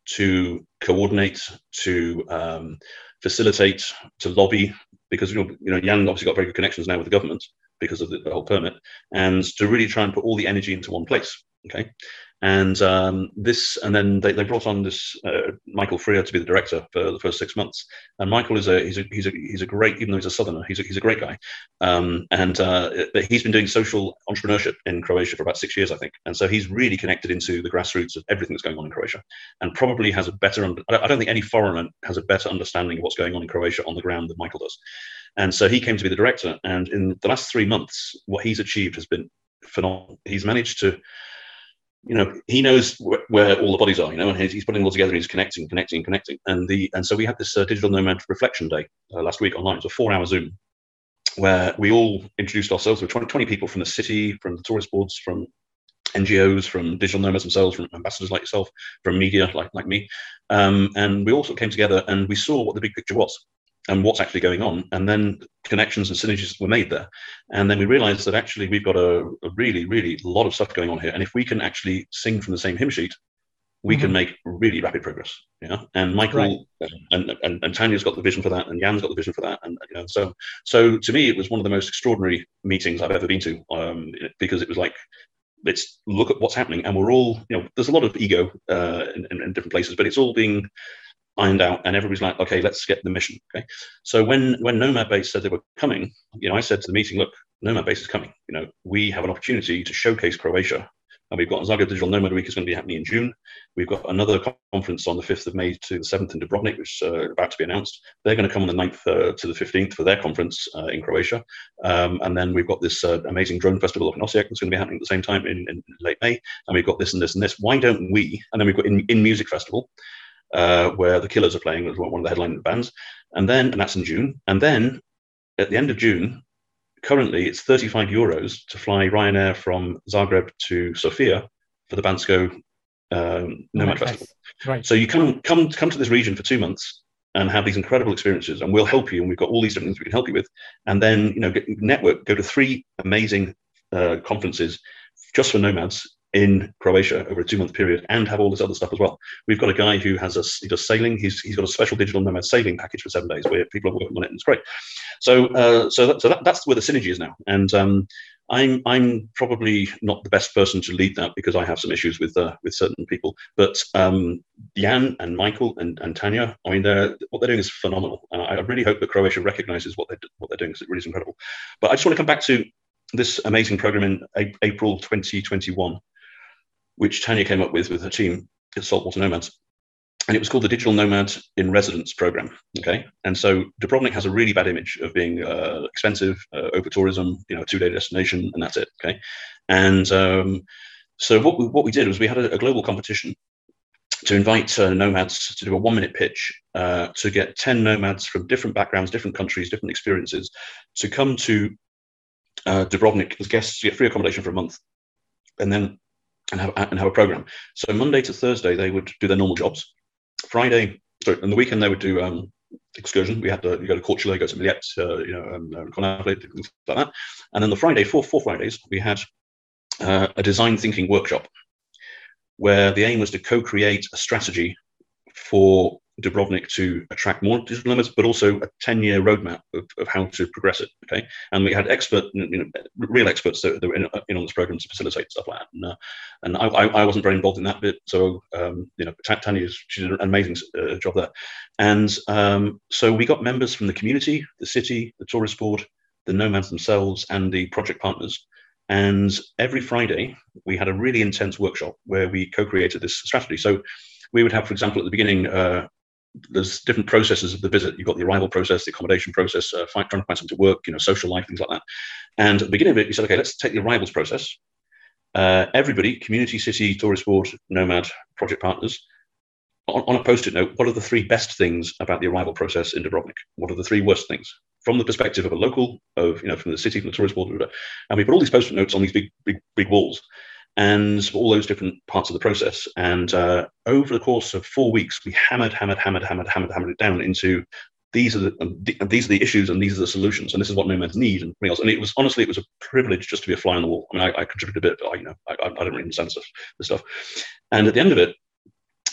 [SPEAKER 1] to coordinate, to um, facilitate, to lobby, because you know, you know, Jan obviously got very good connections now with the government because of the, the whole permit, and to really try and put all the energy into one place. Okay, and um, this, and then they, they brought on this uh, Michael Freer to be the director for the first six months. And Michael is a he's a he's a he's a great, even though he's a southerner, he's a, he's a great guy. Um, and uh, he's been doing social entrepreneurship in Croatia for about six years, I think. And so he's really connected into the grassroots of everything that's going on in Croatia, and probably has a better. I don't think any foreigner has a better understanding of what's going on in Croatia on the ground than Michael does. And so he came to be the director. And in the last three months, what he's achieved has been phenomenal. He's managed to you know, he knows wh- where all the bodies are, you know, and he's, he's putting them all together. He's connecting, connecting, connecting. And the and so we had this uh, digital nomad reflection day uh, last week online. It was a four-hour Zoom where we all introduced ourselves. There were 20, 20 people from the city, from the tourist boards, from NGOs, from digital nomads themselves, from ambassadors like yourself, from media like like me, um, and we all sort of came together and we saw what the big picture was and what's actually going on. And then connections and synergies were made there. And then we realized that actually we've got a, a really, really lot of stuff going on here. And if we can actually sing from the same hymn sheet, we mm-hmm. can make really rapid progress. Yeah. And Michael right. and, and, and Tanya's got the vision for that, and Jan's got the vision for that. And you know, so so to me, it was one of the most extraordinary meetings I've ever been to, um, because it was like let's look at what's happening, and we're all you know, there's a lot of ego uh, in, in, in different places, but it's all being ironed out and everybody's like okay let's get the mission. Okay. So when when nomad base said they were coming you know i said to the meeting look nomad base is coming. You know we have an opportunity to showcase croatia. And we've got zagreb digital nomad week is going to be happening in june. We've got another conference on the 5th of may to the 7th in dubrovnik which is uh, about to be announced. They're going to come on the 9th uh, to the 15th for their conference uh, in croatia. Um, and then we've got this uh, amazing drone festival up in osijek that's going to be happening at the same time in, in late may. And we've got this and this and this. Why don't we and then we've got in, in music festival uh, where the Killers are playing as one of the headlining bands, and then and that's in June, and then at the end of June, currently it's 35 euros to fly Ryanair from Zagreb to Sofia for the Bansko um, Nomad right, Festival. Right. So you come come come to this region for two months and have these incredible experiences, and we'll help you, and we've got all these different things we can help you with, and then you know get, network, go to three amazing uh, conferences just for nomads in Croatia over a two month period and have all this other stuff as well. We've got a guy who has a he does sailing. He's he's got a special digital nomad sailing package for seven days where people are working on it and it's great. So uh, so that, so that, that's where the synergy is now. And um, I'm I'm probably not the best person to lead that because I have some issues with uh, with certain people. But um, Jan and Michael and, and Tanya, I mean, they're, what they're doing is phenomenal, and I, really hope that Croatia recognises what they what they're doing because it really is incredible. But I just want to come back to this amazing program in April 2021 which Tanya came up with with her team at Saltwater Nomads. and it was called the Digital Nomad in Residence Program. Okay, and so Dubrovnik has a really bad image of being uh, expensive, uh, over tourism, you know, two-day destination, and that's it. Okay, and um, so what we, what we did was we had a, a global competition to invite uh, nomads to do a one-minute pitch uh, to get ten nomads from different backgrounds, different countries, different experiences to come to uh, Dubrovnik as guests, to get free accommodation for a month, and then and have and have a program. So Monday to Thursday they would do their normal jobs Friday, sorry, on the weekend they would do um, excursion. We had to go to Korčula, go to Mljet, uh, you know, and uh, things like that. And then the Friday, four four Fridays, we had uh, a design thinking workshop where the aim was to co-create a strategy for Dubrovnik to attract more digital nomads, but also a 10 year roadmap of, of how to progress it. Okay. And we had expert, you know, real experts that, that were in, in, on this program to facilitate stuff like that. And, uh, and I, I, wasn't very involved in that bit. So, um, you know, Tanya, she did an amazing uh, job there. And um, so we got members from the community, the city, the tourist board, the nomads themselves, and the project partners. And every Friday, we had a really intense workshop where we co created this strategy. So, we would have, for example, at the beginning, uh, there's different processes of the visit. You've got the arrival process, the accommodation process, uh, find, trying to find something to work, you know, social life, things like that. And at the beginning of it, we said, okay, let's take the arrivals process. Uh, everybody, community, city, tourist board, nomad, project partners, on, on a post-it note, what are the three best things about the arrival process in Dubrovnik? What are the three worst things from the perspective of a local, of you know, from the city, from the tourist board, and we put all these post-it notes on these big, big, big walls and all those different parts of the process. And uh, over the course of four weeks, we hammered, hammered, hammered, hammered, hammered, hammered it down into these are the um, these are the issues and these are the solutions and this is what nomads need and everything else. And it was honestly it was a privilege just to be a fly on the wall. I mean, I, I contributed a bit, but I, you know, I, I don't really understand the stuff. And at the end of it,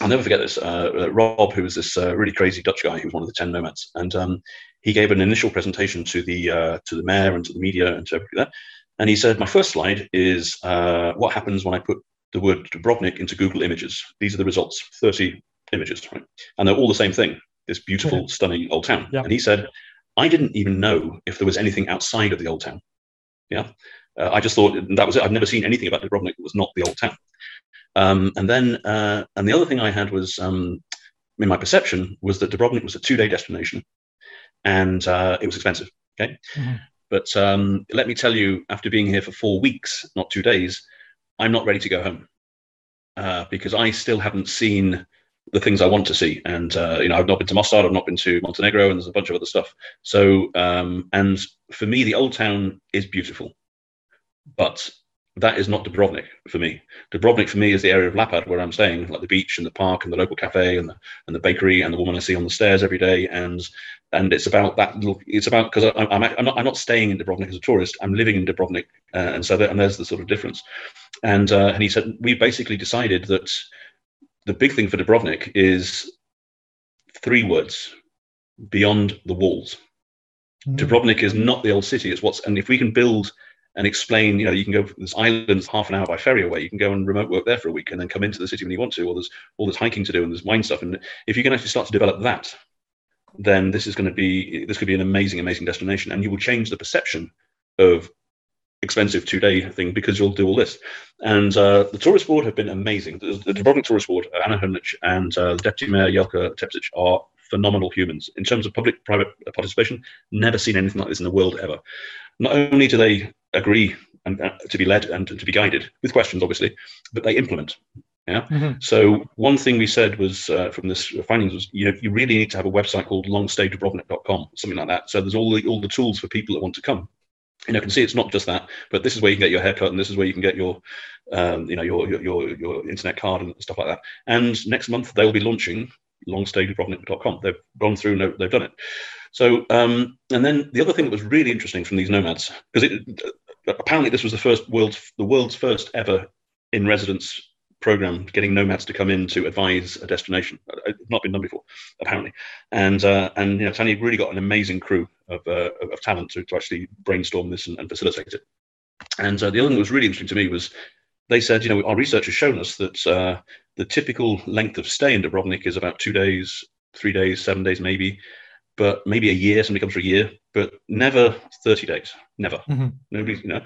[SPEAKER 1] I'll never forget this. Uh, Rob, who was this uh, really crazy Dutch guy, who was one of the ten nomads, and um, he gave an initial presentation to the uh, to the mayor and to the media and to everybody there. And he said, my first slide is uh, what happens when I put the word Dubrovnik into Google Images. These are the results, 30 images, right? And they're all the same thing, this beautiful, stunning old town. Yeah. And he said, I didn't even know if there was anything outside of the old town. Yeah. Uh, I just thought that was it. I've never seen anything about Dubrovnik that was not the old town. Um, and then, uh, and the other thing I had was, um, in my perception, was that Dubrovnik was a two day destination and uh, it was expensive. Okay. Mm-hmm. But um, let me tell you, after being here for four weeks, not two days, I'm not ready to go home uh, because I still haven't seen the things I want to see. And uh, you know, I've not been to Mostar, I've not been to Montenegro, and there's a bunch of other stuff. So, um, and for me, the old town is beautiful, but that is not Dubrovnik for me. Dubrovnik for me is the area of Lapad where I'm staying, like the beach and the park and the local cafe and the, and the bakery and the woman I see on the stairs every day. And and it's about that little. It's about because I'm, I'm, I'm not I'm not staying in Dubrovnik as a tourist. I'm living in Dubrovnik, uh, and so that, and there's the sort of difference. And uh, and he said we basically decided that the big thing for Dubrovnik is three words: beyond the walls. Mm. Dubrovnik is not the old city. It's what's and if we can build and explain, you know, you can go this island half an hour by ferry away. You can go and remote work there for a week and then come into the city when you want to, or there's all this hiking to do and there's wine stuff. And if you can actually start to develop that, then this is going to be this could be an amazing, amazing destination, and you will change the perception of expensive two day thing because you'll do all this. And uh, the tourist board have been amazing. The, the Dubrovnik tourist board, Anna Hrnic and uh, the deputy mayor Jelka Tepsic are phenomenal humans in terms of public private participation. Never seen anything like this in the world ever. Not only do they agree and uh, to be led and to be guided with questions, obviously, but they implement. Yeah. Mm-hmm. So one thing we said was uh, from this findings was you know you really need to have a website called longstaydubrovnik.com, something like that. So there's all the all the tools for people that want to come. You know, can see it's not just that, but this is where you can get your haircut, and this is where you can get your, um, you know, your, your your your internet card and stuff like that. And next month they will be launching longstaydubrovnik.com. They've gone through, no, they've done it. So, um, and then the other thing that was really interesting from these nomads, because apparently this was the first world's the world's first ever in residence program getting nomads to come in to advise a destination. Uh, it's not been done before, apparently. And uh, and you know, Tanya really got an amazing crew of, uh, of talent to, to actually brainstorm this and, and facilitate it. And uh, the other thing that was really interesting to me was they said, you know, our research has shown us that uh, the typical length of stay in Dubrovnik is about two days, three days, seven days, maybe, but maybe a year. Somebody comes for a year, but never 30 days. Never. Mm-hmm. Nobody, you know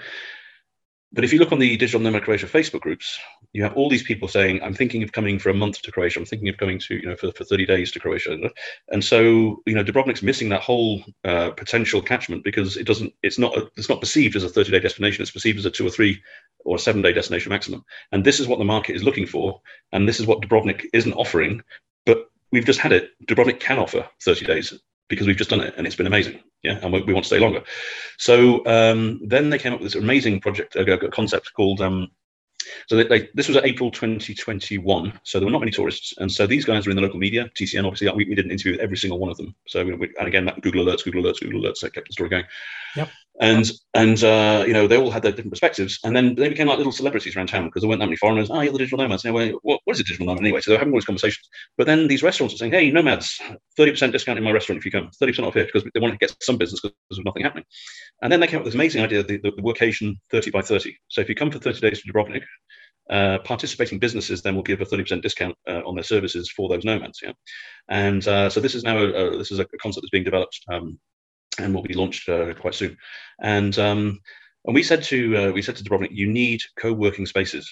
[SPEAKER 1] but if you look on the Digital Nomad Croatia Facebook groups, you have all these people saying, "I'm thinking of coming for a month to Croatia. I'm thinking of coming to you know for, for 30 days to Croatia." And so you know Dubrovnik's missing that whole uh, potential catchment because it doesn't. It's not. A, it's not perceived as a 30 day destination. It's perceived as a two or three or seven day destination maximum. And this is what the market is looking for, and this is what Dubrovnik isn't offering. But we've just had it. Dubrovnik can offer 30 days because we've just done it and it's been amazing. Yeah, and we, we want to stay longer. So um, then they came up with this amazing project, a, a concept called. Um, so they, they, this was April 2021. So there were not many tourists, and so these guys were in the local media. TCN, obviously, we, we did an interview with every single one of them. So we, and again, that Google alerts, Google alerts, Google alerts, that kept the story going.
[SPEAKER 3] Yep
[SPEAKER 1] and and uh, you know they all had their different perspectives, and then they became like little celebrities around town because there weren't that many foreigners. Oh, you're the digital nomads. Anyway, what, what is a digital nomad anyway? So they're having all these conversations. But then these restaurants are saying, "Hey, nomads, thirty percent discount in my restaurant if you come, thirty percent off here," because they want to get some business because there's nothing happening. And then they came up with this amazing idea, the, the, the workation thirty by thirty. So if you come for thirty days to Dubrovnik, uh, participating businesses then will give a 30% discount uh, on their services for those nomads. Yeah, and uh, so this is now a, this is a concept that's being developed um, and will be launched uh, quite soon. And um, and we said to uh, we said to Dubrovnik, you need co-working spaces.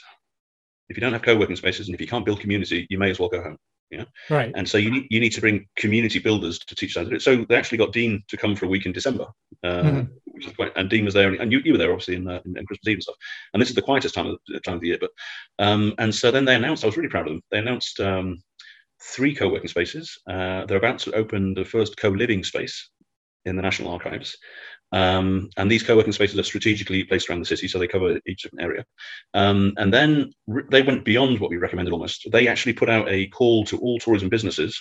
[SPEAKER 1] If you don't have co-working spaces and if you can't build community, you may as well go home. Yeah.
[SPEAKER 3] Right.
[SPEAKER 1] And so you need you need to bring community builders to teach that. So they actually got Dean to come for a week in December, uh, mm-hmm. which is quite. And Dean was there, and you, you were there obviously in, uh, in, in, Christmas Eve and stuff. And this is the quietest time of the time of the year. But um, and so then they announced. I was really proud of them. They announced um, three co-working spaces. Uh, they're about to open the first co-living space in the National Archives. Um, and these co-working spaces are strategically placed around the city, so they cover each different area. Um, and then re- they went beyond what we recommended almost. They actually put out a call to all tourism businesses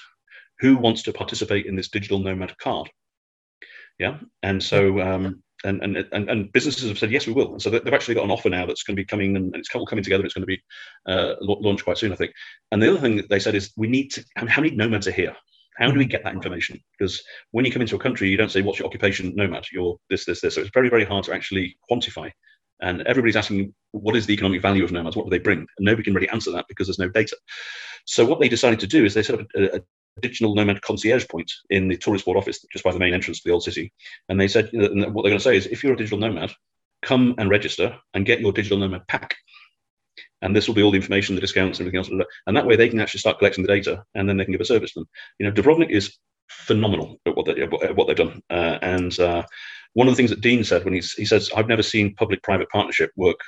[SPEAKER 1] who wants to participate in this digital nomad card. Yeah, and so um, and, and and and businesses have said yes, we will. And so they've actually got an offer now that's going to be coming and it's all coming together. It's going to be uh, launched quite soon, I think. And the other thing that they said is we need to. How many nomads are here? How do we hmm. get that information? Because when you come into a country, you don't say, What's your occupation? Nomad, you're this, this, this. So it's very, very hard to actually quantify. And everybody's asking, What is the economic value of nomads? What do they bring? And nobody can really answer that because there's no data. So what they decided to do is they set up uh, a, a digital nomad concierge point in the tourist board office just by the main entrance to the old city. And they said, what they're going to say is, if you're a digital nomad, come and register and get your digital nomad pack and this will be all the information, the discounts, and everything else. And that way, they can actually start collecting the data, and then they can give a service to them. You know, Dubrovnik is phenomenal at what, they, at what they've done. Uh, and uh, one of the things that Dean said when he's, he says, "I've never seen public-private partnership work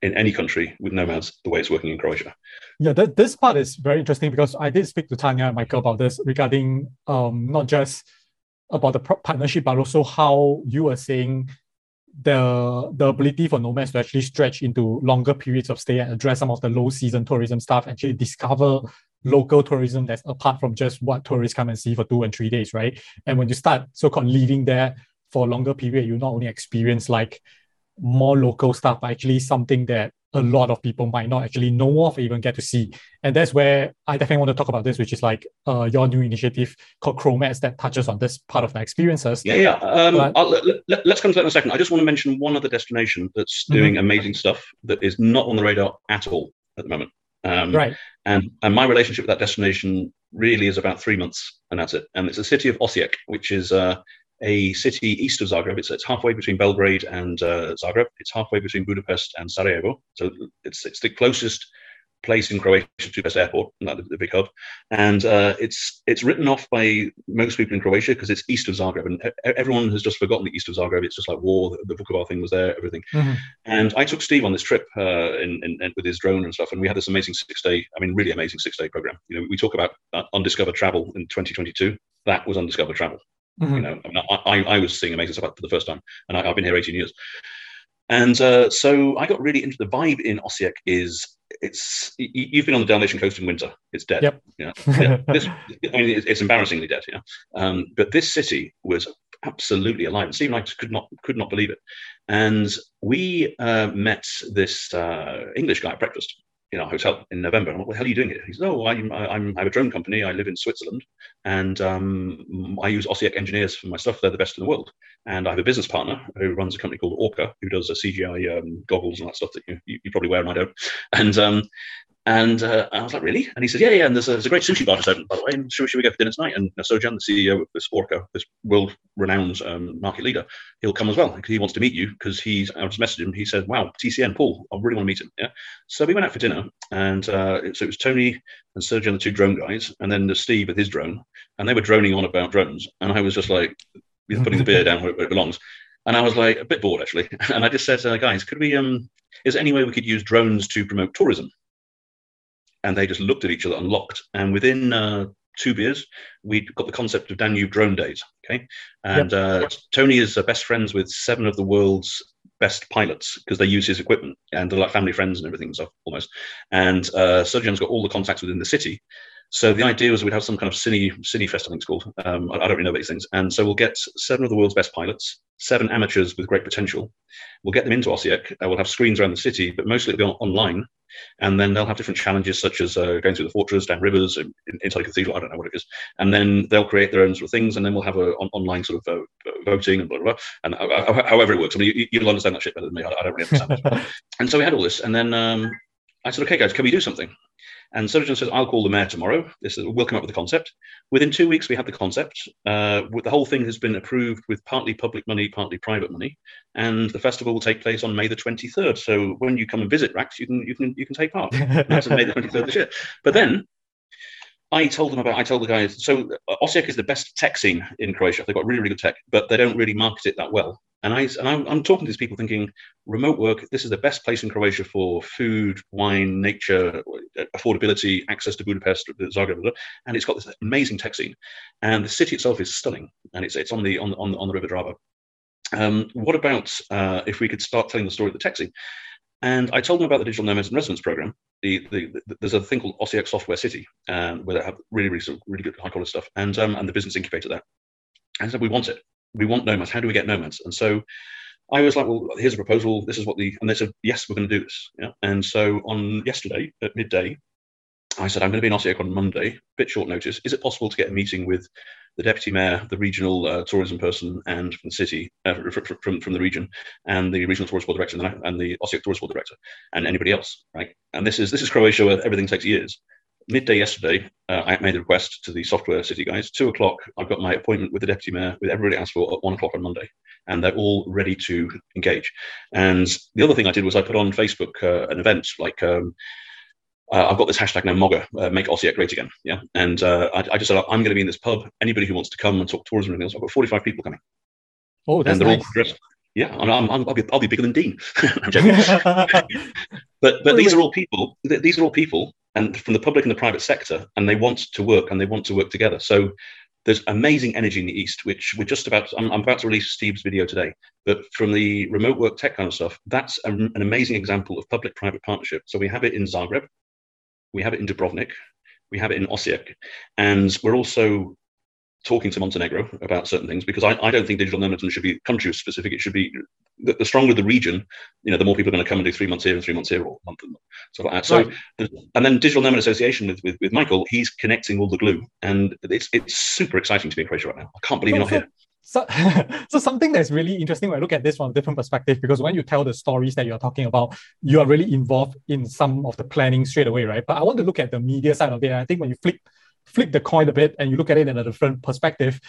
[SPEAKER 1] in any country with nomads the way it's working in Croatia."
[SPEAKER 3] Yeah, th- this part is very interesting because I did speak to Tanya and Michael about this regarding um, not just about the partnership, but also how you were saying the the ability for nomads to actually stretch into longer periods of stay and address some of the low season tourism stuff, actually discover local tourism that's apart from just what tourists come and see for two and three days, right? And when you start so-called living there for a longer period, you not only experience like more local stuff, but actually something that a lot of people might not actually know of or even get to see. And that's where I definitely want to talk about this, which is like uh, your new initiative called Chromads that touches on this part of the experiences.
[SPEAKER 1] Yeah, yeah. Um, but, let, us come to that in a second. I just want to mention one other destination that's mm-hmm. doing mm-hmm. amazing stuff that is not on the radar at all at the moment.
[SPEAKER 3] Um, right.
[SPEAKER 1] And and my relationship with that destination really is about three months, and that's it. And it's the city of Osijek, which is uh, a city east of Zagreb. It's, it's halfway between Belgrade and uh, Zagreb. It's halfway between Budapest and Sarajevo. So it's, it's the closest place in Croatia to best airport, not the, the big hub. And uh, it's it's written off by most people in Croatia because it's east of Zagreb, and everyone has just forgotten the east of Zagreb. It's just like war. The, the Vukovar thing was there, everything. Mm-hmm. And I took Steve on this trip uh, in, in, in, with his drone and stuff, and we had this amazing six day, I mean, really amazing six day program. You know, we talk about uh, undiscovered travel in 2022. That was undiscovered travel. Mm-hmm. You know, I, mean, I, I, was seeing amazing stuff for the first time, and I, have been here 18 years. And uh, so I got really into the vibe in Osijek. Is it's you've been on the Dalmatian coast in winter. It's dead.
[SPEAKER 3] Yep.
[SPEAKER 1] Yeah. this, I mean, it's embarrassingly dead. Yeah. Um, but this city was absolutely alive. And Steve and I could not could not believe it. And we uh, met this uh, English guy at breakfast, in our hotel in November. I'm like, what the hell are you doing here? He said, oh, I'm, I'm, I have a drone company. I live in Switzerland and um, I use Osijek engineers for my stuff. They're the best in the world. And I have a business partner who runs a company called Orqa, who does a CGI um, goggles and that stuff that you, you, you, probably wear and I don't. And, um, And uh, I was like, really? And he said, yeah, yeah. And there's a, there's a great sushi bar just open, by the way. And should, should we go for dinner tonight? And uh, Srđan, the CEO of this Orqa, this world-renowned um, market leader, he'll come as well because he wants to meet you. Because he's, I just messaged him. He said, wow, TCN, Paul, I really want to meet him. Yeah. So we went out for dinner, and uh, so it was Tony and Sergio, the two drone guys, and then the Steve with his drone, and they were droning on about drones, and I was just like putting the beer down where it belongs. And I was like a bit bored actually, and I just said, uh, guys, could we? Um, is there any way we could use drones to promote tourism? And they just looked at each other and locked. And within uh, two beers, we got the concept of Danube Drone Days. Okay, and yep. uh, Tony is uh, best friends with seven of the world's best pilots because they use his equipment and they're like family friends and everything stuff almost. And uh, Srđan's got all the contacts within the city. So the idea was we'd have some kind of cine cine fest, I think it's called. Um, I, I, don't really know these things. And so we'll get seven of the world's best pilots, seven amateurs with great potential. We'll get them into Osijek. Uh, we'll have screens around the city, but mostly it'll be on, online. And then they'll have different challenges, such as uh, going through the fortress, down rivers, in, inside a cathedral. I don't know what it is. And then they'll create their own sort of things, and then we'll have a on, online sort of uh, voting and blah blah. blah. And uh, uh, however it works, I mean, you, will understand that shit better than me. I, I don't really understand. It. And so we had all this, and then um, I said, okay, guys, can we do something? And Srđan says, I'll call the mayor tomorrow. This is, we'll come up with the concept. Within two weeks, we had the concept. Uh, the whole thing has been approved with partly public money, partly private money. And the festival will take place on May the 23rd. So when you come and visit RAX, you can, you can, you can take part. That's on May the 23rd this year. But then I told them about, I told the guys, so uh, Osijek is the best tech scene in Croatia. They've got really, really good tech, but they don't really market it that well. And, I, and I'm, I'm talking to these people thinking, remote work, this is the best place in Croatia for food, wine, nature, affordability, access to Budapest, Zagreb, and it's got this amazing tech scene. And the city itself is stunning, and it's, it's on, the, on, on, on the River Drava. Um, what about uh, if we could start telling the story of the tech scene? And I told them about the Digital Nomads and Residence program. The, the, the, there's a thing called Osijek Software City, um, where they have really, really, really good high quality stuff, and um, and the business incubator there. And I said, we want it we want nomads. How do we get nomads? And so I was like, well, here's a proposal. This is what the, and they said, yes, we're going to do this. Yeah. And so on yesterday at midday, I said, I'm going to be in Osijek on Monday, bit short notice. Is it possible to get a meeting with the deputy mayor, the regional uh, tourism person, and from the city, uh, from, from, the region, and the regional tourism board director, and the, and the Osijek tourist board director, and anybody else, right? And this is this is Croatia where everything takes years midday yesterday, uh, I made a request to the software city guys. Two o'clock, I've got my appointment with the deputy mayor, with everybody asked for at one o'clock on Monday, and they're all ready to engage. And the other thing I did was I put on Facebook uh, an event like. Um, uh, I've got this hashtag now, MOGA, uh, make Osijek great again. Yeah. And uh, I, I, just said, I'm going to be in this pub. Anybody who wants to come and talk tourism and everything else, I've got 45 people coming.
[SPEAKER 3] Oh, that's
[SPEAKER 1] and they're
[SPEAKER 3] nice.
[SPEAKER 1] all dressed. Yeah, I'm, I'm, I'll, be, I'll be bigger than Dean. but but these are all people. These are all people and from the public and the private sector, and they want to work and they want to work together. So there's amazing energy in the East, which we're just about. I'm, mm. I'm about to release Steve's video today, but from the remote work tech kind of stuff, that's a, an amazing example of public-private partnership. So we have it in Zagreb, we have it in Dubrovnik, we have it in Osijek, and we're also talking to Montenegro about certain things because I, I don't think digital nomadism should be country specific. It should be the, the, stronger the region, you know, the more people are going to come and do three months here and three months here or month and stuff like that. So, right. and then digital nomad association with, with, with Michael, he's connecting all the glue, and it's it's super exciting to be in Croatia right now. I can't believe you're not here.
[SPEAKER 3] So, so something that's really interesting when I look at this from a different perspective, because when you tell the stories that you're talking about, you are really involved in some of the planning straight away, right? But I want to look at the media side of it. I think when you flip flip the coin a bit and you look at it in a different perspective,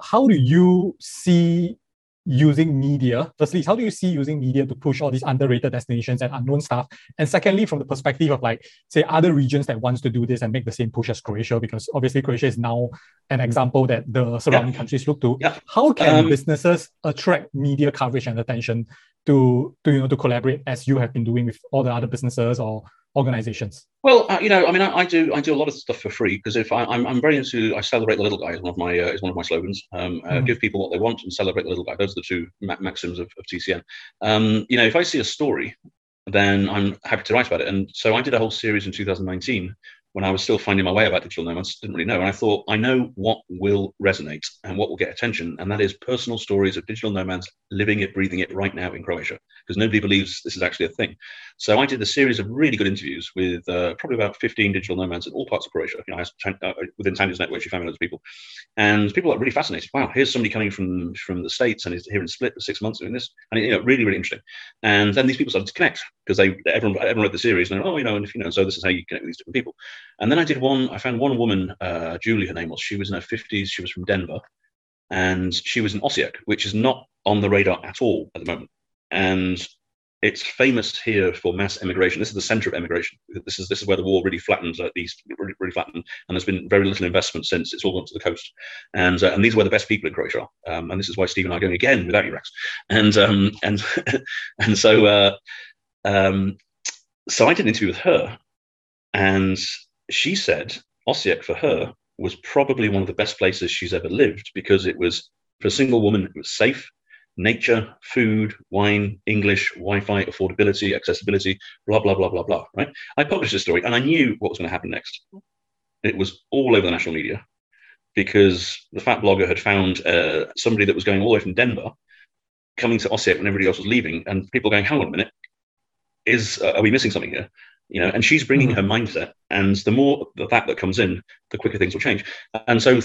[SPEAKER 3] how do you see using media? Firstly, how do you see using media to push all these underrated destinations and unknown stuff? And secondly, from the perspective of like, say, other regions that wants to do this and make the same push as Croatia, because obviously Croatia is now an example that the surrounding yeah. countries look to.
[SPEAKER 1] Yeah.
[SPEAKER 3] How can um, businesses attract media coverage and attention to, to you know to collaborate as you have been doing with all the other businesses or organizations?
[SPEAKER 1] Well, uh, you know, I mean, I, I, do I do a lot of stuff for free because if I, am I'm, I'm very into I celebrate the little guy is one of my uh, is one of my slogans. Um, uh, mm. Give people what they want and celebrate the little guy. Those are the two ma- maxims of, of TCN. Um, you know, if I see a story, then I'm happy to write about it. And so I did a whole series in 2019 when I was still finding my way about digital nomads, didn't really know. And I thought, I know what will resonate and what will get attention, and that is personal stories of digital nomads living it, breathing it right now in Croatia, because nobody believes this is actually a thing. So I did a series of really good interviews with uh, probably about 15 digital nomads in all parts of Croatia. You know, uh, within Tanya's network, she found loads of people, and people are really fascinated. Wow, here's somebody coming from from the states and is here in Split for six months doing this, and you know, really, really interesting. And then these people started to connect because they everyone everyone read the series and oh, you know, and if you know, so this is how you connect with these different people. And then I did one, I found one woman, uh, Julie, her name was, she was in her 50s, she was from Denver, and she was in Osijek, which is not on the radar at all at the moment. And it's famous here for mass immigration. This is the center of immigration. This is this is where the war really flattened at least really, really flattened, and there's been very little investment since it's all gone to the coast. And uh, and these were the best people in Croatia, um, and this is why Steve and I are going again without you, Rex. And um, and and so uh, um, so I did an interview with her, and she said Osijek for her was probably one of the best places she's ever lived because it was for a single woman it was safe. Nature food wine english wi-fi affordability accessibility blah blah blah blah blah right? I published this story and i knew what was going to happen next. It was all over the national media because the fat blogger had found uh, somebody that was going all the way from denver coming to Osijek when everybody else was leaving and people going hang on a minute. Is uh, are we missing something here you know and she's bringing mm-hmm. her mindset and the more that that comes in the quicker things will change and so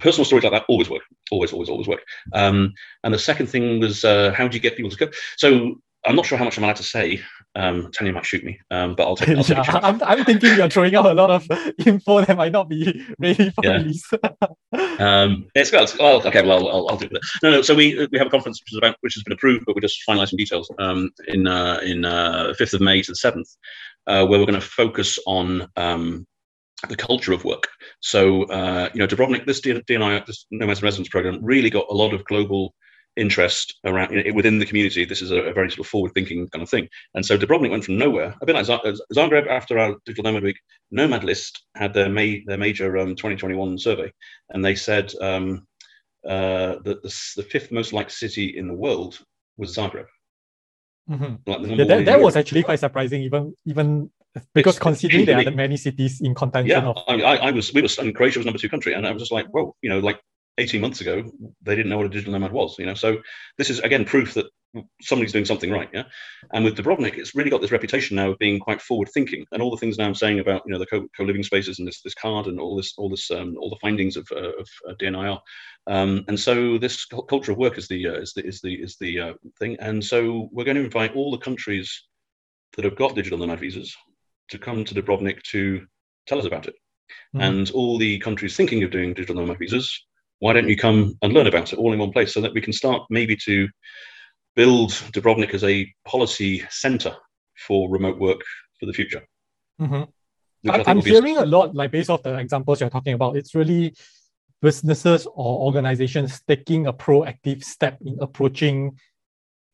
[SPEAKER 1] personal stories like that always work always always always work um, and the second thing was uh, how do you get people to go so I'm not sure how much I'm allowed to say. Um, Tanya might shoot me, um, but I'll take. I'll
[SPEAKER 3] yeah, I'm, I'm thinking you're throwing out a lot of info that might not be ready for yeah. release.
[SPEAKER 1] um, it's, well, okay, well, I'll, I'll, I'll, do it. No, no. So we we have a conference which is about which has been approved, but we're just finalising details. Um, in uh, in uh, fifth of May to the seventh, uh, where we're going to focus on um, the culture of work. So, uh, you know, Dubrovnik, this DNI, this Nomads Residence program, really got a lot of global interest around you know, within the community. This is a, a, very sort of forward-thinking kind of thing. And so Dubrovnik went from nowhere, a bit like Zagreb after our Digital Nomad Week. Nomad List had their May their major um, 2021 survey, and they said um, uh, that the, the, fifth most liked city in the world was Zagreb.
[SPEAKER 3] Mm-hmm. Like yeah, that, that was actually quite surprising, even even because it's, considering there are many cities in contention.
[SPEAKER 1] Yeah,
[SPEAKER 3] of...
[SPEAKER 1] I, I, was we was and Croatia was number two country, and I was just like, whoa, you know, like 18 months ago, they didn't know what a digital nomad was, you know. So this is again proof that somebody's doing something right, yeah. And with Dubrovnik, it's really got this reputation now of being quite forward thinking, and all the things now I'm saying about you know the co living spaces and this this card and all this all this um, all the findings of uh, of uh, DNIR. Um, and so this culture of work is the uh, is the is the is the uh, thing. And so we're going to invite all the countries that have got digital nomad visas to come to Dubrovnik to tell us about it. Mm-hmm. And all the countries thinking of doing digital nomad visas why don't you come and learn about it all in one place so that we can start maybe to build Dubrovnik as a policy center for remote work for the future.
[SPEAKER 3] Mm-hmm. I, am hearing a lot, like based off the examples you're talking about, it's really businesses or organizations taking a proactive step in approaching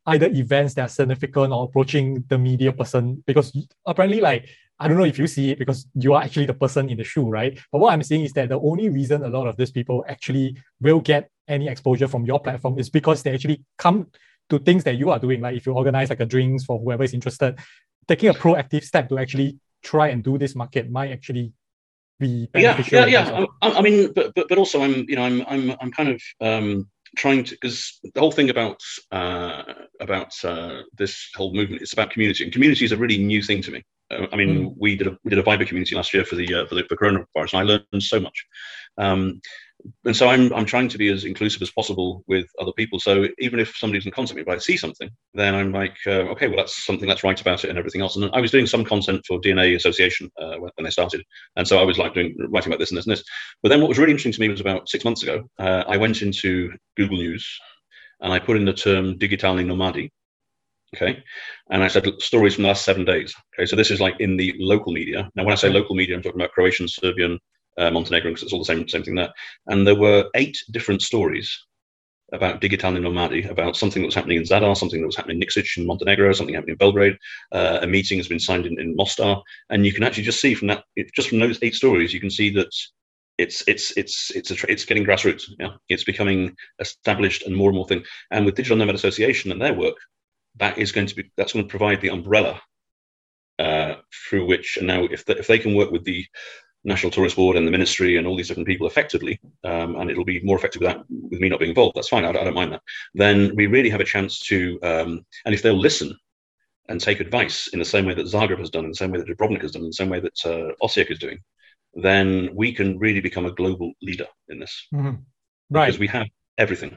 [SPEAKER 3] either events that are significant or approaching the media person because apparently like I don't know if you see it because you are actually the person in the shoe, right? But what I'm saying is that the only reason a lot of these people actually will get any exposure from your platform is because they actually come to things that you are doing. Like if you organize like a drinks for whoever is interested, taking a proactive step to actually try and do this market might actually be
[SPEAKER 1] beneficial. Yeah, yeah, yeah. I, I, mean, but, but but also I'm you know I'm I'm I'm kind of um trying to because the whole thing about uh, about uh, this whole movement is about community, and community is a really new thing to me. Uh, I mean, mm. we did a we did a Viber community last year for the uh, for the for coronavirus, and I learned so much. Um, and so I'm I'm trying to be as inclusive as possible with other people. So even if somebody doesn't contact me, but I see something, then I'm like, uh, okay, well that's something that's right about it and everything else. And I was doing some content for DNA Association uh, when, they started, and so I was like doing writing about this and this and this. But then what was really interesting to me was about six months ago, uh, I went into Google News and I put in the term digitalni nomadi. Okay. And I said stories from the last seven days. Okay. So this is like in the local media. Now, when I say local media, I'm talking about Croatian, Serbian, uh, Montenegro because it's all the same same thing there. And there were eight different stories about Digitalni Nomadi, about something that was happening in Zadar, something that was happening in Nikšić in Montenegro, something happening in Belgrade. Uh, a meeting has been signed in, in Mostar, and you can actually just see from that, just from those eight stories, you can see that it's it's it's it's a, it's getting grassroots. Yeah, it's becoming established and more and more thing. And with Digital Nomad Association and their work, that is going to be that's going to provide the umbrella uh, through which and now if the, if they can work with the National Tourist Board and the ministry and all these different people effectively, um, and it'll be more effective without with me not being involved. That's fine. I, I don't mind that. Then we really have a chance to, um, and if they'll listen and take advice in the same way that Zagreb has done, in the same way that Dubrovnik has done, in the same way that uh, Osijek is doing, then we can really become a global leader in this.
[SPEAKER 3] Mm-hmm. Right.
[SPEAKER 1] Because we have everything.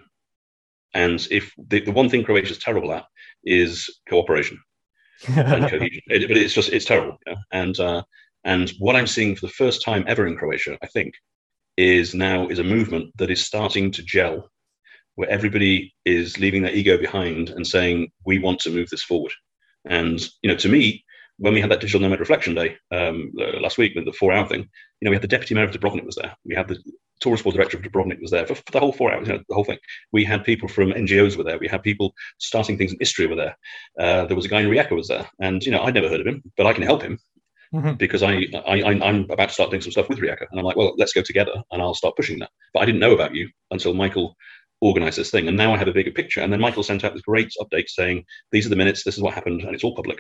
[SPEAKER 1] And if the, the one thing Croatia is terrible at is cooperation and cohesion, it, but it's just it's terrible. Yeah? And uh, and what I'm seeing for the first time ever in Croatia, I think, is now is a movement that is starting to gel, where everybody is leaving their ego behind and saying we want to move this forward. And you know, to me, when we had that digital nomad reflection day um, uh, last week, with the four-hour thing, you know, we had the deputy mayor of Dubrovnik was there. We had the tourist board director of Dubrovnik was there for, for the whole four hours, you know, the whole thing. We had people from NGOs were there. We had people starting things in Istria were there. Uh, there was a guy in Rijeka was there, and you know, I'd never heard of him, but I can help him mm-hmm. because I, I, I am about to start doing some stuff with Rijeka, and I'm like, well, let's go together, and I'll start pushing that. But I didn't know about you until Michael organized this thing, and now I have a bigger picture. And then Michael sent out this great update saying these are the minutes, this is what happened, and it's all public.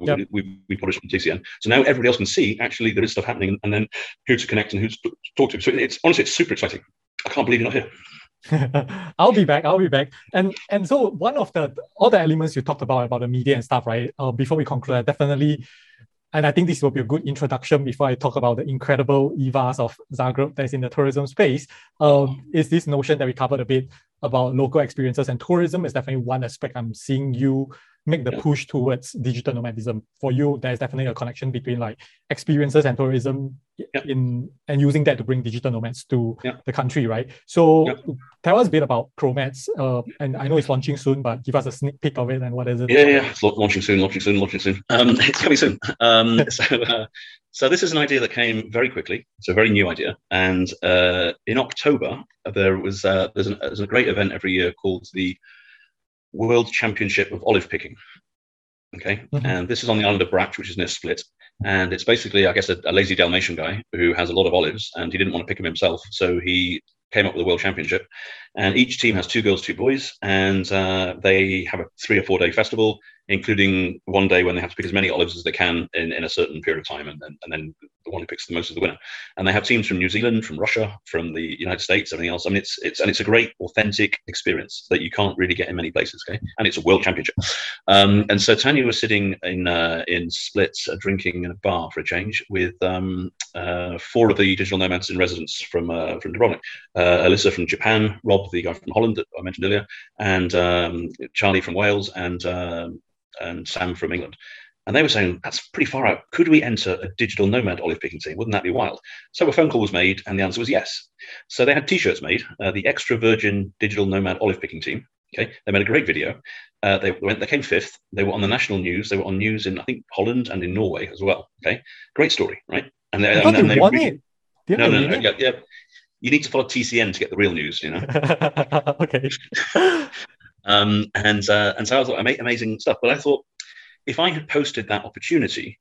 [SPEAKER 1] yep. we, we published on TCN, so now everybody else can see actually there is stuff happening, and then who to connect and who to talk to. So it's honestly it's super exciting. I can't believe you're not here.
[SPEAKER 3] I'll be back. I'll be back. And and so one of the all the elements you talked about about the media and stuff, right? Uh, before we conclude, definitely and I think this will be a good introduction before I talk about the incredible EVAs of Zagreb that's in the tourism space. Um, is this notion that we covered a bit about local experiences and tourism is definitely one aspect I'm seeing you make the push towards digital nomadism. For you, there's definitely a connection between like experiences and tourism in and using that to bring digital nomads to the country, right? So tell us a bit about Chromads. Uh, and I know it's launching soon, but give us a sneak peek of it and what is it?
[SPEAKER 1] Yeah, yeah, it's launching soon, launching soon, launching soon. Um, it's coming soon. Um, so, uh, so this is an idea that came very quickly. It's a very new idea, and uh, in October there was uh, there's, an, there's a great event every year called the World Championship of Olive Picking. Okay, mm-hmm. and this is on the island of Brač, which is near Split, and it's basically, I guess, a, a, lazy Dalmatian guy who has a lot of olives, and he didn't want to pick them himself, so he came up with a world championship. And each team has two girls, two boys, and uh, they have a three or four day festival including one day when they have to pick as many olives as they can in, in a certain period of time, and then, and then the one who picks the most is the winner. And they have teams from New Zealand, from Russia, from the United States, everything else. I mean, it's it's and it's a great authentic experience that you can't really get in many places. Okay, and it's a world championship. Um, and so Tanya was sitting in uh, in Split, uh, drinking in a bar for a change with um, uh, four of the digital nomads in residence from uh, from Dubrovnik. Uh, Alyssa from Japan, Rob, the guy from Holland that I mentioned earlier, and um, Charlie from Wales, and um, and Sam from England. And they were saying, that's pretty far out. Could we enter a digital nomad olive picking team? Wouldn't that be wild? So a phone call was made, and the answer was yes. So they had t shirts made, uh, the Extra Virgin Digital Nomad Olive Picking Team. Okay, they made a great video. Uh, they went, they came fifth. They were on the national news. They were on news in I think Holland and in Norway as well. Okay, great story, right?
[SPEAKER 3] And they, and, and they won really,
[SPEAKER 1] it. No, no, no, yeah, yeah. You need to follow TCN to get the real news, you know.
[SPEAKER 3] okay.
[SPEAKER 1] um, and uh, and so I thought, amazing stuff. But I thought if I had posted that opportunity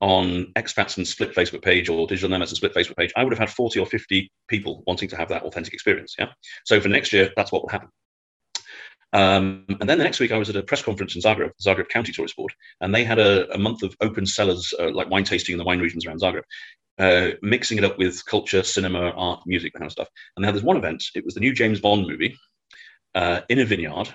[SPEAKER 1] on expats and split Facebook page or digital nomads and split Facebook page, I would have had 40 or 50 people wanting to have that authentic experience. Yeah. So for next year, that's what will happen. Um, and then the next week, I was at a press conference in Zagreb, the Zagreb County Tourist Board, and they had a, a month of open cellars, uh, like wine tasting in the wine regions around Zagreb, uh, mixing it up with culture, cinema, art, music, kind of stuff. And they had this one event. It was the new James Bond movie uh, in a vineyard,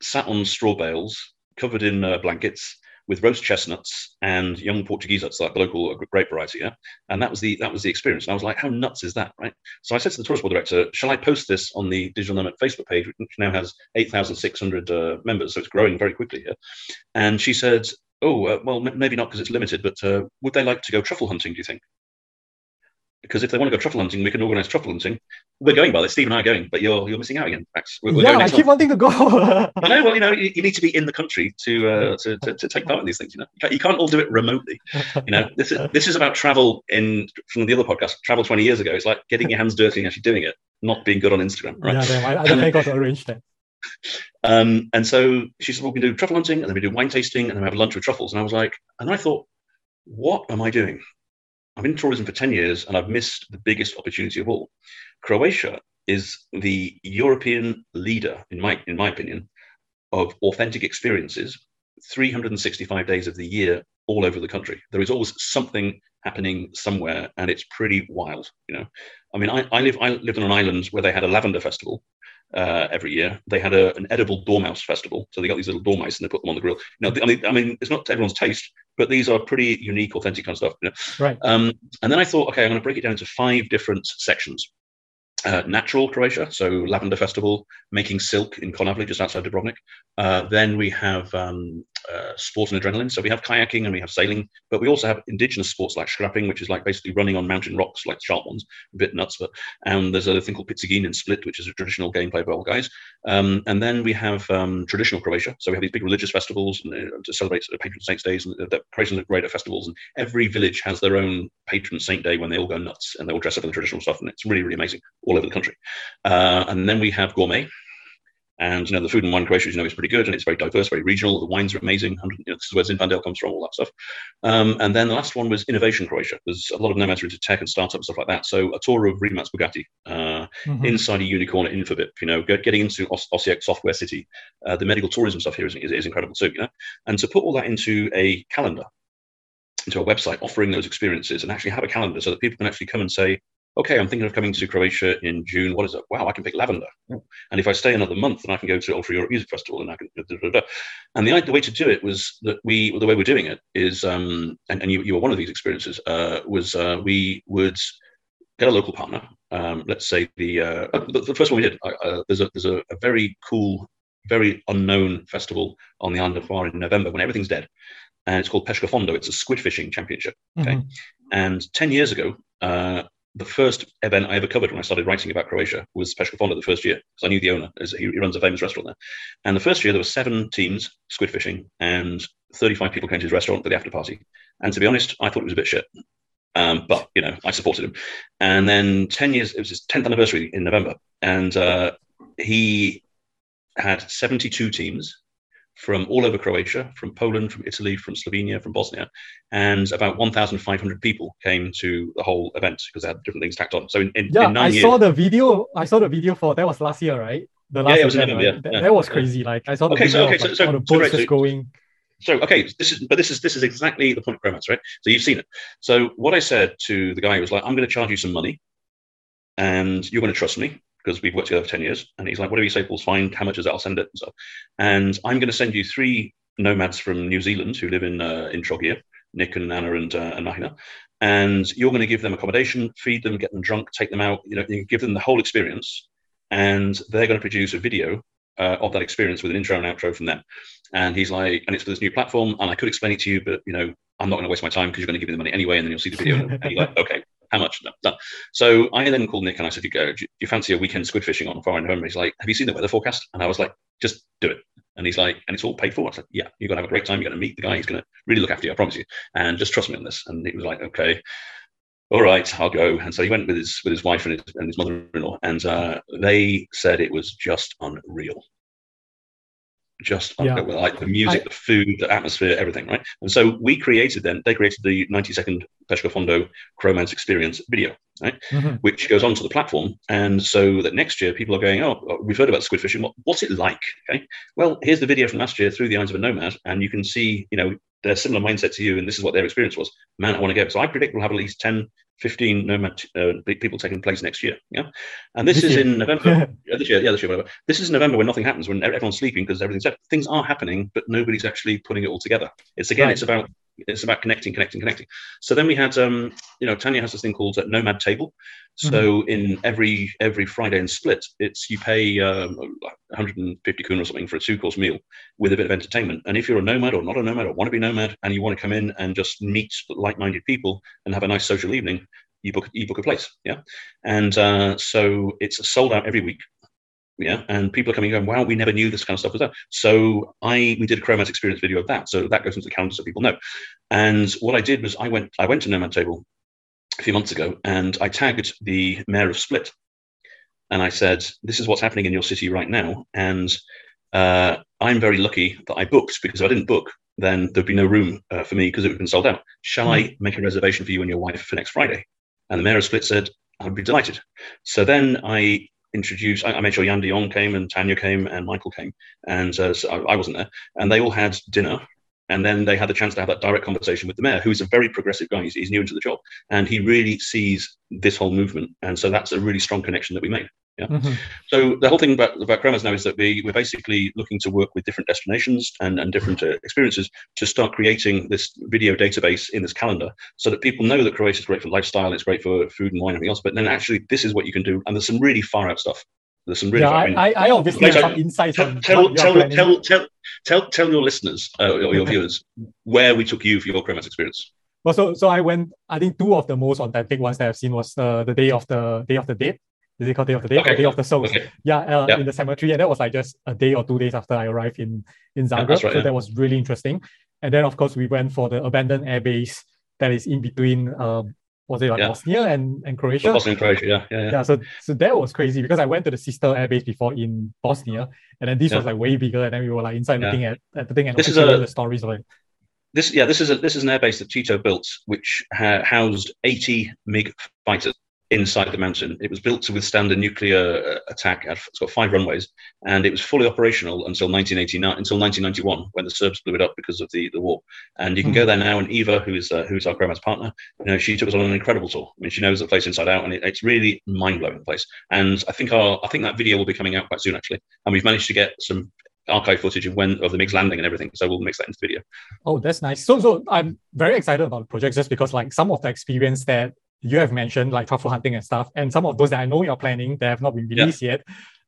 [SPEAKER 1] sat on straw bales, covered in uh, blankets with roast chestnuts and young Portugizac, like the local grape variety. Yeah, and that was the that was the experience. And I was like, how nuts is that, right? So I said to the tourist board director, shall I post this on the Digital Nomad Facebook page, which now has eight thousand six hundred uh, members, so it's growing very quickly here. And she said, oh, uh, well, m- maybe not because it's limited, but uh, would they like to go truffle hunting? Do you think? Because if they want to go truffle hunting, we can organise truffle hunting. We're going, by this. Steve and I are going, but you're you're missing out again, Max.
[SPEAKER 3] We're, we're yeah, I keep month. wanting to go.
[SPEAKER 1] I know. Well, you know, you, you, need to be in the country to, uh, to, to, to take part in these things. You know, you can't, you can't, all do it remotely. You know, this is this is about travel. In from the other podcast, travel twenty years ago. It's like getting your hands dirty and actually doing it, not being good on Instagram. Right?
[SPEAKER 3] Yeah, damn, I, I definitely got to arrange that.
[SPEAKER 1] Um, and so she said, "Well, we can do truffle hunting, and then we do wine tasting, and then we have lunch with truffles." And I was like, and I thought, what am I doing? I've been in tourism for 10 years and I've missed the biggest opportunity of all. Croatia is the European leader, in my, in my opinion, of authentic experiences 365 days of the year all over the country. There is always something happening somewhere, and it's pretty wild. You know, I mean, I, I live I lived on an island where they had a lavender festival uh, every year. They had a, an edible dormouse festival, so they got these little dormice and they put them on the grill. You know, I mean, I mean, it's not to everyone's taste, but these are pretty unique, authentic kind of stuff. You know?
[SPEAKER 3] Right.
[SPEAKER 1] Um, and then I thought, okay, I'm going to break it down into five different sections uh, natural Croatia, so Lavender Festival, making silk in Konavle, just outside Dubrovnik. Uh, then we have um, uh, and adrenaline. So we have kayaking and we have sailing, but we also have indigenous sports like scrapping, which is like basically running on mountain rocks, like sharp ones, a bit nuts. But and there's a thing called picigin in Split, which is a traditional gameplay by old guys. Um, and then we have um, traditional Croatia. So we have these big religious festivals and, uh, to celebrate uh, patron saints days. And the Croatians are great at festivals, and every village has their own patron saint day when they all go nuts and they all dress up in the traditional stuff, and it's really really amazing all over the country. Uh, and then we have gourmet, and you know, the food and wine Croatia, you know, is pretty good and it's very diverse, very regional. The wines are amazing. You know, this is where Zinfandel comes from, all that stuff. Um, and then the last one was innovation Croatia. There's a lot of nomads into tech and startup and stuff like that. So a tour of Rimac Bugatti uh, mm-hmm. inside a unicorn at Infobip, you know, getting into Os- Osijek Software City. Uh, the medical tourism stuff here is, is, is incredible too, you know. And to put all that into a calendar, into a website offering those experiences and actually have a calendar so that people can actually come and say, okay, I'm thinking of coming to Croatia in June. What is it? Wow, I can pick lavender. And if I stay another month, then I can go to Ultra Europe Music Festival and I can. Da, da, da. And the, the way to do it was that we, the way we're doing it is, um, and, and you, you were one of these experiences, uh, was uh, we would get a local partner. Um, let's say the, uh, the, the first one we did. Uh, there's a there's a, a, very cool, very unknown festival on the island of Hvar in November when everything's dead, and it's called Pesca Fondo. It's a squid fishing championship. Okay, mm-hmm. and ten years ago, uh, the first event I ever covered when I started writing about Croatia was Pesca Fondo the first year because I knew the owner. He, he, runs a famous restaurant there. And the first year there were seven teams squid fishing, and 35 people came to his restaurant for the after party. And to be honest, I thought it was a bit shit. Um, but you know, I supported him. And then 10 years, it was his 10th anniversary in November, and uh, he had 72 teams from all over Croatia, from Poland, from Italy, from Slovenia, from Bosnia, and about 1,500 people came to the whole event because they had different things tacked on. So in, in
[SPEAKER 3] yeah,
[SPEAKER 1] in
[SPEAKER 3] I
[SPEAKER 1] years,
[SPEAKER 3] saw the video. I saw the video for that was last year, right? The last
[SPEAKER 1] yeah, it was
[SPEAKER 3] event,
[SPEAKER 1] November,
[SPEAKER 3] right?
[SPEAKER 1] yeah,
[SPEAKER 3] that,
[SPEAKER 1] yeah.
[SPEAKER 3] that was crazy. Like I saw the
[SPEAKER 1] Okay,
[SPEAKER 3] video
[SPEAKER 1] so- okay,
[SPEAKER 3] of, like,
[SPEAKER 1] so-
[SPEAKER 3] all the
[SPEAKER 1] so
[SPEAKER 3] boats just going.
[SPEAKER 1] So okay, this is but this is this is exactly the point of Chromads, right? So you've seen it. So what I said to the guy was like, I'm going to charge you some money, and you're going to trust me because we've worked together for ten years. And he's like, whatever you say, Paul's fine. How much is it? I'll send it and stuff. And I'm going to send you three nomads from New Zealand who live in uh, in Trogir, Nick and Anna and uh, and Mahina. And you're going to give them accommodation, feed them, get them drunk, take them out. You know, you give them the whole experience, and they're going to produce a video uh, of that experience with an intro and outro from them. And he's like, and it's for this new platform, and I could explain it to you, but you know, I'm not going to waste my time because you're going to give me the money anyway, and then you'll see the video. and he's like, okay, how much? No, done. So I then called Nick and I said, you go, do you fancy a weekend squid fishing on Foreign November? He's like, have you seen the weather forecast? And I was like, just do it. And he's like, and it's all paid for. I was like, yeah, you're going to have a great time. You're going to meet the guy. He's going to really look after you. I promise you. And just trust me on this. And he was like, okay, all right, I'll go. And so he went with his with his wife and his, and his mother-in-law, and uh, they said it was just unreal. Just
[SPEAKER 3] Yeah.
[SPEAKER 1] like the music,
[SPEAKER 3] I-
[SPEAKER 1] the food, the atmosphere, everything, right? And so we created then. They created the 90 second Pesca Fondo Chromads Experience video, right?
[SPEAKER 3] Mhm.
[SPEAKER 1] which goes onto the platform. And so that next year people are going, oh, we've heard about squid fishing. What, what's it like? Okay. Well, here's the video from last year through the eyes of a nomad, and you can see, you know, their similar mindset to you, and this is what their experience was. Man, I want to go. So I predict we'll have at least 10, 15 nomad uh, people taking place next year. Yeah. And this,
[SPEAKER 3] This
[SPEAKER 1] is
[SPEAKER 3] year.
[SPEAKER 1] in November. yeah, this year, yeah, this year, whatever. This is November when nothing happens, when everyone's sleeping because everything's dead. Things are happening, but nobody's actually putting it all together. It's again,
[SPEAKER 3] Right.
[SPEAKER 1] it's about it's about connecting, connecting, connecting. So then we had, um, you know, Tanya has this thing called uh, Nomad Table. So in every every Friday in Split, it's you pay um, 150 kun or something for a two course meal with a bit of entertainment. And if you're a nomad or not a nomad or want to be nomad and you want to come in and just meet like minded people and have a nice social evening, you book you book a place. Yeah, and uh, so it's sold out every week. Yeah, and people are coming going, wow, we never knew this kind of stuff was there. So I we did a Chromad experience video of that. So that goes into the calendar so people know. And what I did was I went I went to Nomad Table a few months ago and I tagged the mayor of Split. And I said, this is what's happening in your city right now. And uh, I'm very lucky that I booked because if I didn't book, then there'd be no room uh, for me because it would have been sold out. Shall I make a reservation for you and your wife for next Friday? And the mayor of Split said, I'd be delighted. So then I introduced, I, I made sure Jan de came and Tanya came and Michael came. And uh, so I, I wasn't there. And they all had dinner And then they had the chance to have that direct conversation with the mayor, who's a very progressive guy. He's, he's new into the job, and he really sees this whole movement. And so that's a really strong connection that we made. Yeah. Mm-hmm. So the whole thing about about Chromads now is that we we're basically looking to work with different destinations and and different uh, experiences to start creating this video database in this calendar, so that people know that Croatia is great for lifestyle, it's great for food and wine and everything else. But then actually, this is what you can do, and there's some really far out stuff. There's some really.
[SPEAKER 3] Yeah, I, mean, I, I, obviously have some insights.
[SPEAKER 1] Tell tell tell, tell, tell tell tell your listeners uh, or your viewers where we took you for your Chromads experience.
[SPEAKER 3] Well, so so I went. I think two of the most authentic ones that I've seen was uh, the day of the day of the date is it called Day of the Day okay. or Day of the Souls? Okay. Yeah, uh, yep. in the cemetery. And that was like just a day or two days after I arrived in, in Zagreb. Yeah, right, so yeah. that was really interesting. And then, of course, we went for the abandoned airbase that is in between, um, was it like yeah. Bosnia and, and Croatia?
[SPEAKER 1] Bosnia and Croatia, yeah. Yeah, yeah.
[SPEAKER 3] yeah so, so that was crazy because I went to the sister airbase before in Bosnia. And then this was like way bigger. And then we were like inside looking at, at the thing and this is a, the stories of it.
[SPEAKER 1] This, yeah, this is a this is an airbase that Tito built, which ha- housed 80 MiG fighters inside the mountain. It was built to withstand a nuclear uh, attack. It's got five runways, and it was fully operational until 1989, until 1991, when the Serbs blew it up because of the, the war. And you can mm-hmm. go there now. And Eva, who is uh, who's our grandma's partner, you know, she took us on an incredible tour. I mean, she knows the place inside out, and it, it's really mind blowing place. And I think our I think that video will be coming out quite soon, actually. And we've managed to get some archive footage of when of the MiG's landing and everything. So we'll mix that into the video.
[SPEAKER 3] Oh, that's nice. So so I'm very excited about the project just because like some of the experience that you have mentioned, like truffle hunting and stuff, and some of those that I know you're planning that have not been released yeah. yet,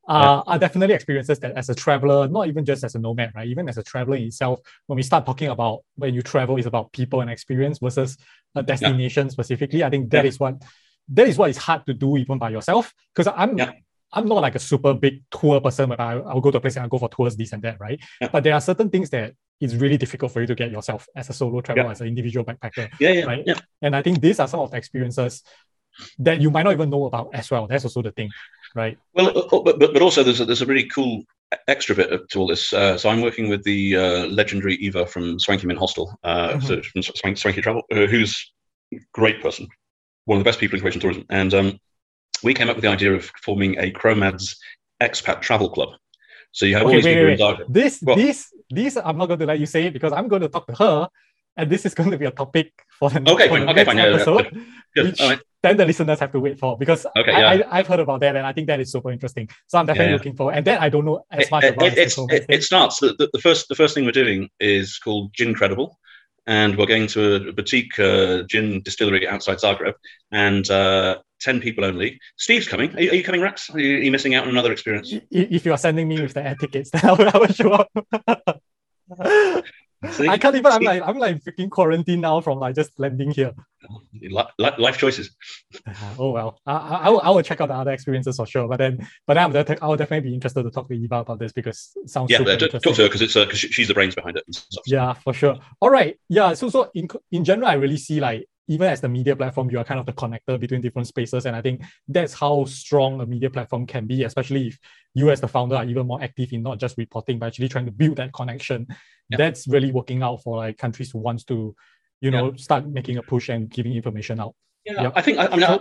[SPEAKER 3] uh, yeah. are definitely experiences that as a traveler, not even just as a nomad, right? Even as a traveler itself, when we start talking about when you travel is about people and experience versus a destination yeah. specifically, I think that is what that is what is hard to do even by yourself. Because I'm I'm not like a super big tour person, but I, I'll go to a place and I'll go for tours, this and that, right? But there are certain things that it's really difficult for you to get yourself as a solo traveler, yeah. as an individual backpacker.
[SPEAKER 1] Yeah, yeah,
[SPEAKER 3] right?
[SPEAKER 1] yeah.
[SPEAKER 3] And I think these are some of the experiences that you might not even know about as well. That's also the thing, right?
[SPEAKER 1] Well, uh, uh, but, but, but also there's a, there's a really cool extra bit to all this. Uh, so I'm working with the uh, legendary Eva from Swanky Mint Hostel, uh, mm-hmm. so from Swanky, Swanky Travel, uh, who's a great person, one of the best people in Croatian tourism. And um, we came up with the idea of forming a Chromads expat travel club. So you have okay, all these wait, wait,
[SPEAKER 3] wait. This, well, this, this, I'm not going to let you say it because I'm going to talk to her, and this is going to be a topic for the,
[SPEAKER 1] okay,
[SPEAKER 3] for
[SPEAKER 1] fine, okay, fine,
[SPEAKER 3] episode, yeah, yeah. which right. then the listeners have to wait for because okay, I, yeah. I, have heard about that, and I think that is super interesting. So I'm definitely looking for, and then I don't know as much
[SPEAKER 1] it,
[SPEAKER 3] about
[SPEAKER 1] it. It, it, starts the, the, the, first the first thing we're doing is called Gin Credible, and we're going to a boutique uh, gin distillery outside Zagreb, and uh, 10 people only. Steve's coming. Are you, are you coming, Rex? Are you, are you, missing out on another experience?
[SPEAKER 3] If you are sending me with the air tickets, then I will, I will show up. I can't even. I'm like I'm like freaking quarantine now from like just landing here.
[SPEAKER 1] Life choices.
[SPEAKER 3] oh well, I, I, will, I will check out the other experiences for sure. But then, but I'm I will definitely be interested to talk to Eva about this because it sounds
[SPEAKER 1] yeah. Super talk to her because it's because uh, she's the brains behind it.
[SPEAKER 3] Yeah, for sure. All right. Yeah. So so in in general, I really see like even as the media platform, you are kind of the connector between different spaces. And I think that's how strong a media platform can be, especially if you as the founder are even more active in not just reporting, but actually trying to build that connection. Yeah. That's really working out for like countries who wants to, you know, yeah. start making a push and giving information out.
[SPEAKER 1] Yeah, yep. I think I, I mean I,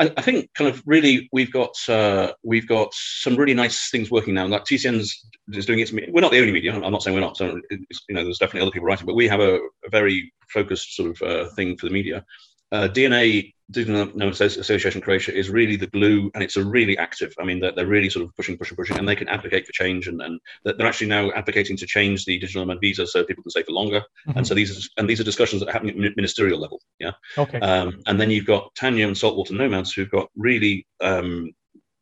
[SPEAKER 1] I, I, think kind of really we've got uh, we've got some really nice things working now. Like TCN's is doing its. We're not the only media. I'm not saying we're not. So you know, there's definitely other people writing, but we have a, a very focused sort of uh, thing for the media. Uh, DNA Digital Nomad Association Croatia is really the glue, and it's a really active. I mean, they're, they're really sort of pushing, pushing, pushing, and they can advocate for change, and, and they're actually now advocating to change the digital nomad visa so people can stay for longer. Mm-hmm. And so these are, and these are discussions that happen at ministerial level. Yeah.
[SPEAKER 3] Okay.
[SPEAKER 1] Um, and then you've got Tanya and Saltwater Nomads who've got really um,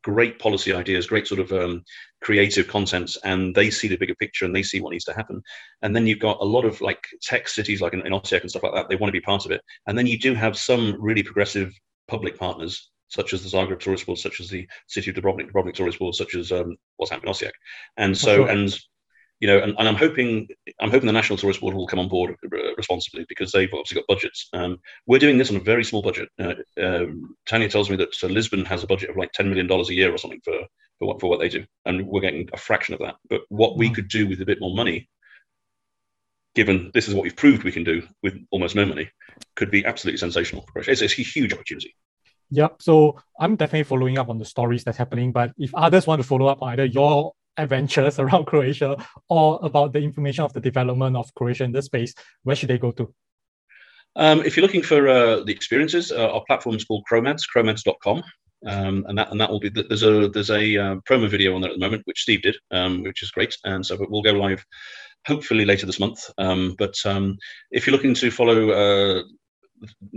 [SPEAKER 1] great policy ideas, great sort of um, creative contents, and they see the bigger picture and they see what needs to happen. And then you've got a lot of like tech cities like in, in Osijek and stuff like that. They want to be part of it. And then you do have some really progressive public partners such as the Zagreb Tourist Board, such as the City of Dubrovnik, Dubrovnik Tourist Board, such as um, what's happening in Osijek. And so, sure. and you know, and, and, I'm hoping I'm hoping the National Tourist Board will come on board responsibly because they've obviously got budgets. Um, we're doing this on a very small budget. Uh, um, Tanya tells me that uh, Lisbon has a budget of like ten million dollars a year or something for for what for what they do, and we're getting a fraction of that. But what we mm. could do with a bit more money, given this is what we've proved we can do with almost no money, could be absolutely sensational. for It's, it's a huge opportunity.
[SPEAKER 3] Yep. So I'm definitely following up on the stories that's happening. But if others want to follow up on either your adventures around Croatia or about the information of the development of Croatia in this space, where should they go to?
[SPEAKER 1] Um, if you're looking for uh, the experiences, uh, our platform is called Chromads, chromads.com. Um, and that and that will be there's a there's a uh, promo video on there at the moment which Steve did, um, which is great, and so we'll go live hopefully later this month. Um, but um, if you're looking to follow uh,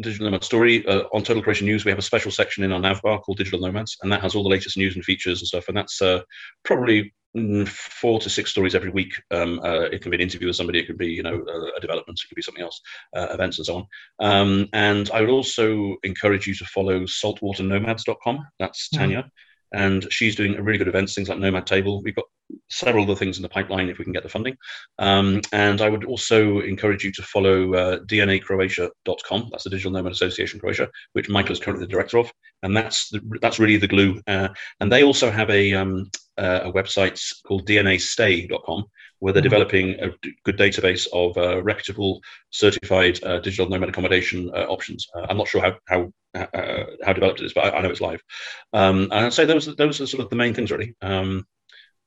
[SPEAKER 1] Digital Nomad Story uh, on Total Croatian News, we have a special section in our navbar called Digital Nomads, and that has all the latest news and features and stuff. And that's uh, probably mm, four to six stories every week. Um, uh, it can be an interview with somebody, it could be you know a, development, it could be something else, uh, events and so on. Um, and I would also encourage you to follow saltwaternomads.com. That's mm-hmm. Tanya. Mm-hmm and she's doing a really good events, things like Nomad Table. We've got several other things in the pipeline if we can get the funding. Um, and I would also encourage you to follow uh, DNACroatia.com. That's the Digital Nomad Association Croatia, which Michael is currently the director of, and that's the, that's really the glue. Uh, and they also have a um, uh, a website called DNAStay.com, where they're mm-hmm. developing a good database of uh, reputable, certified uh, digital nomad accommodation uh, options. Uh, I'm not sure how how uh, how developed it is, but I, I know it's live. Um, and I'd say those those are sort of the main things really um,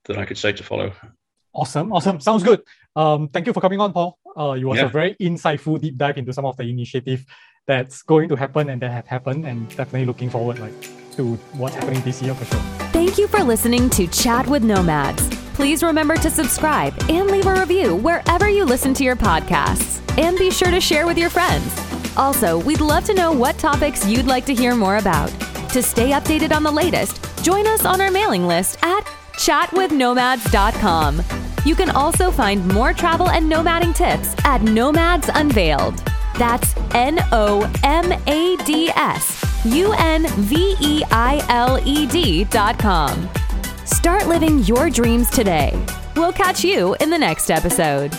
[SPEAKER 1] that I could say to follow.
[SPEAKER 3] Awesome, awesome, sounds good. Um, thank you for coming on, Paul. Uh, it was yeah. a very insightful deep dive into some of the initiative that's going to happen and that have happened, and definitely looking forward like to what's happening this year for sure.
[SPEAKER 2] Thank you for listening to Chat with Nomads. Please remember to subscribe and leave a review wherever you listen to your podcasts. And be sure to share with your friends. Also, we'd love to know what topics you'd like to hear more about. To stay updated on the latest, join us on our mailing list at chatwithnomads.com. You can also find more travel and nomading tips at Nomads Unveiled. That's N O M A D S U N V E I L E D dot com. Start living your dreams today. We'll catch you in the next episode.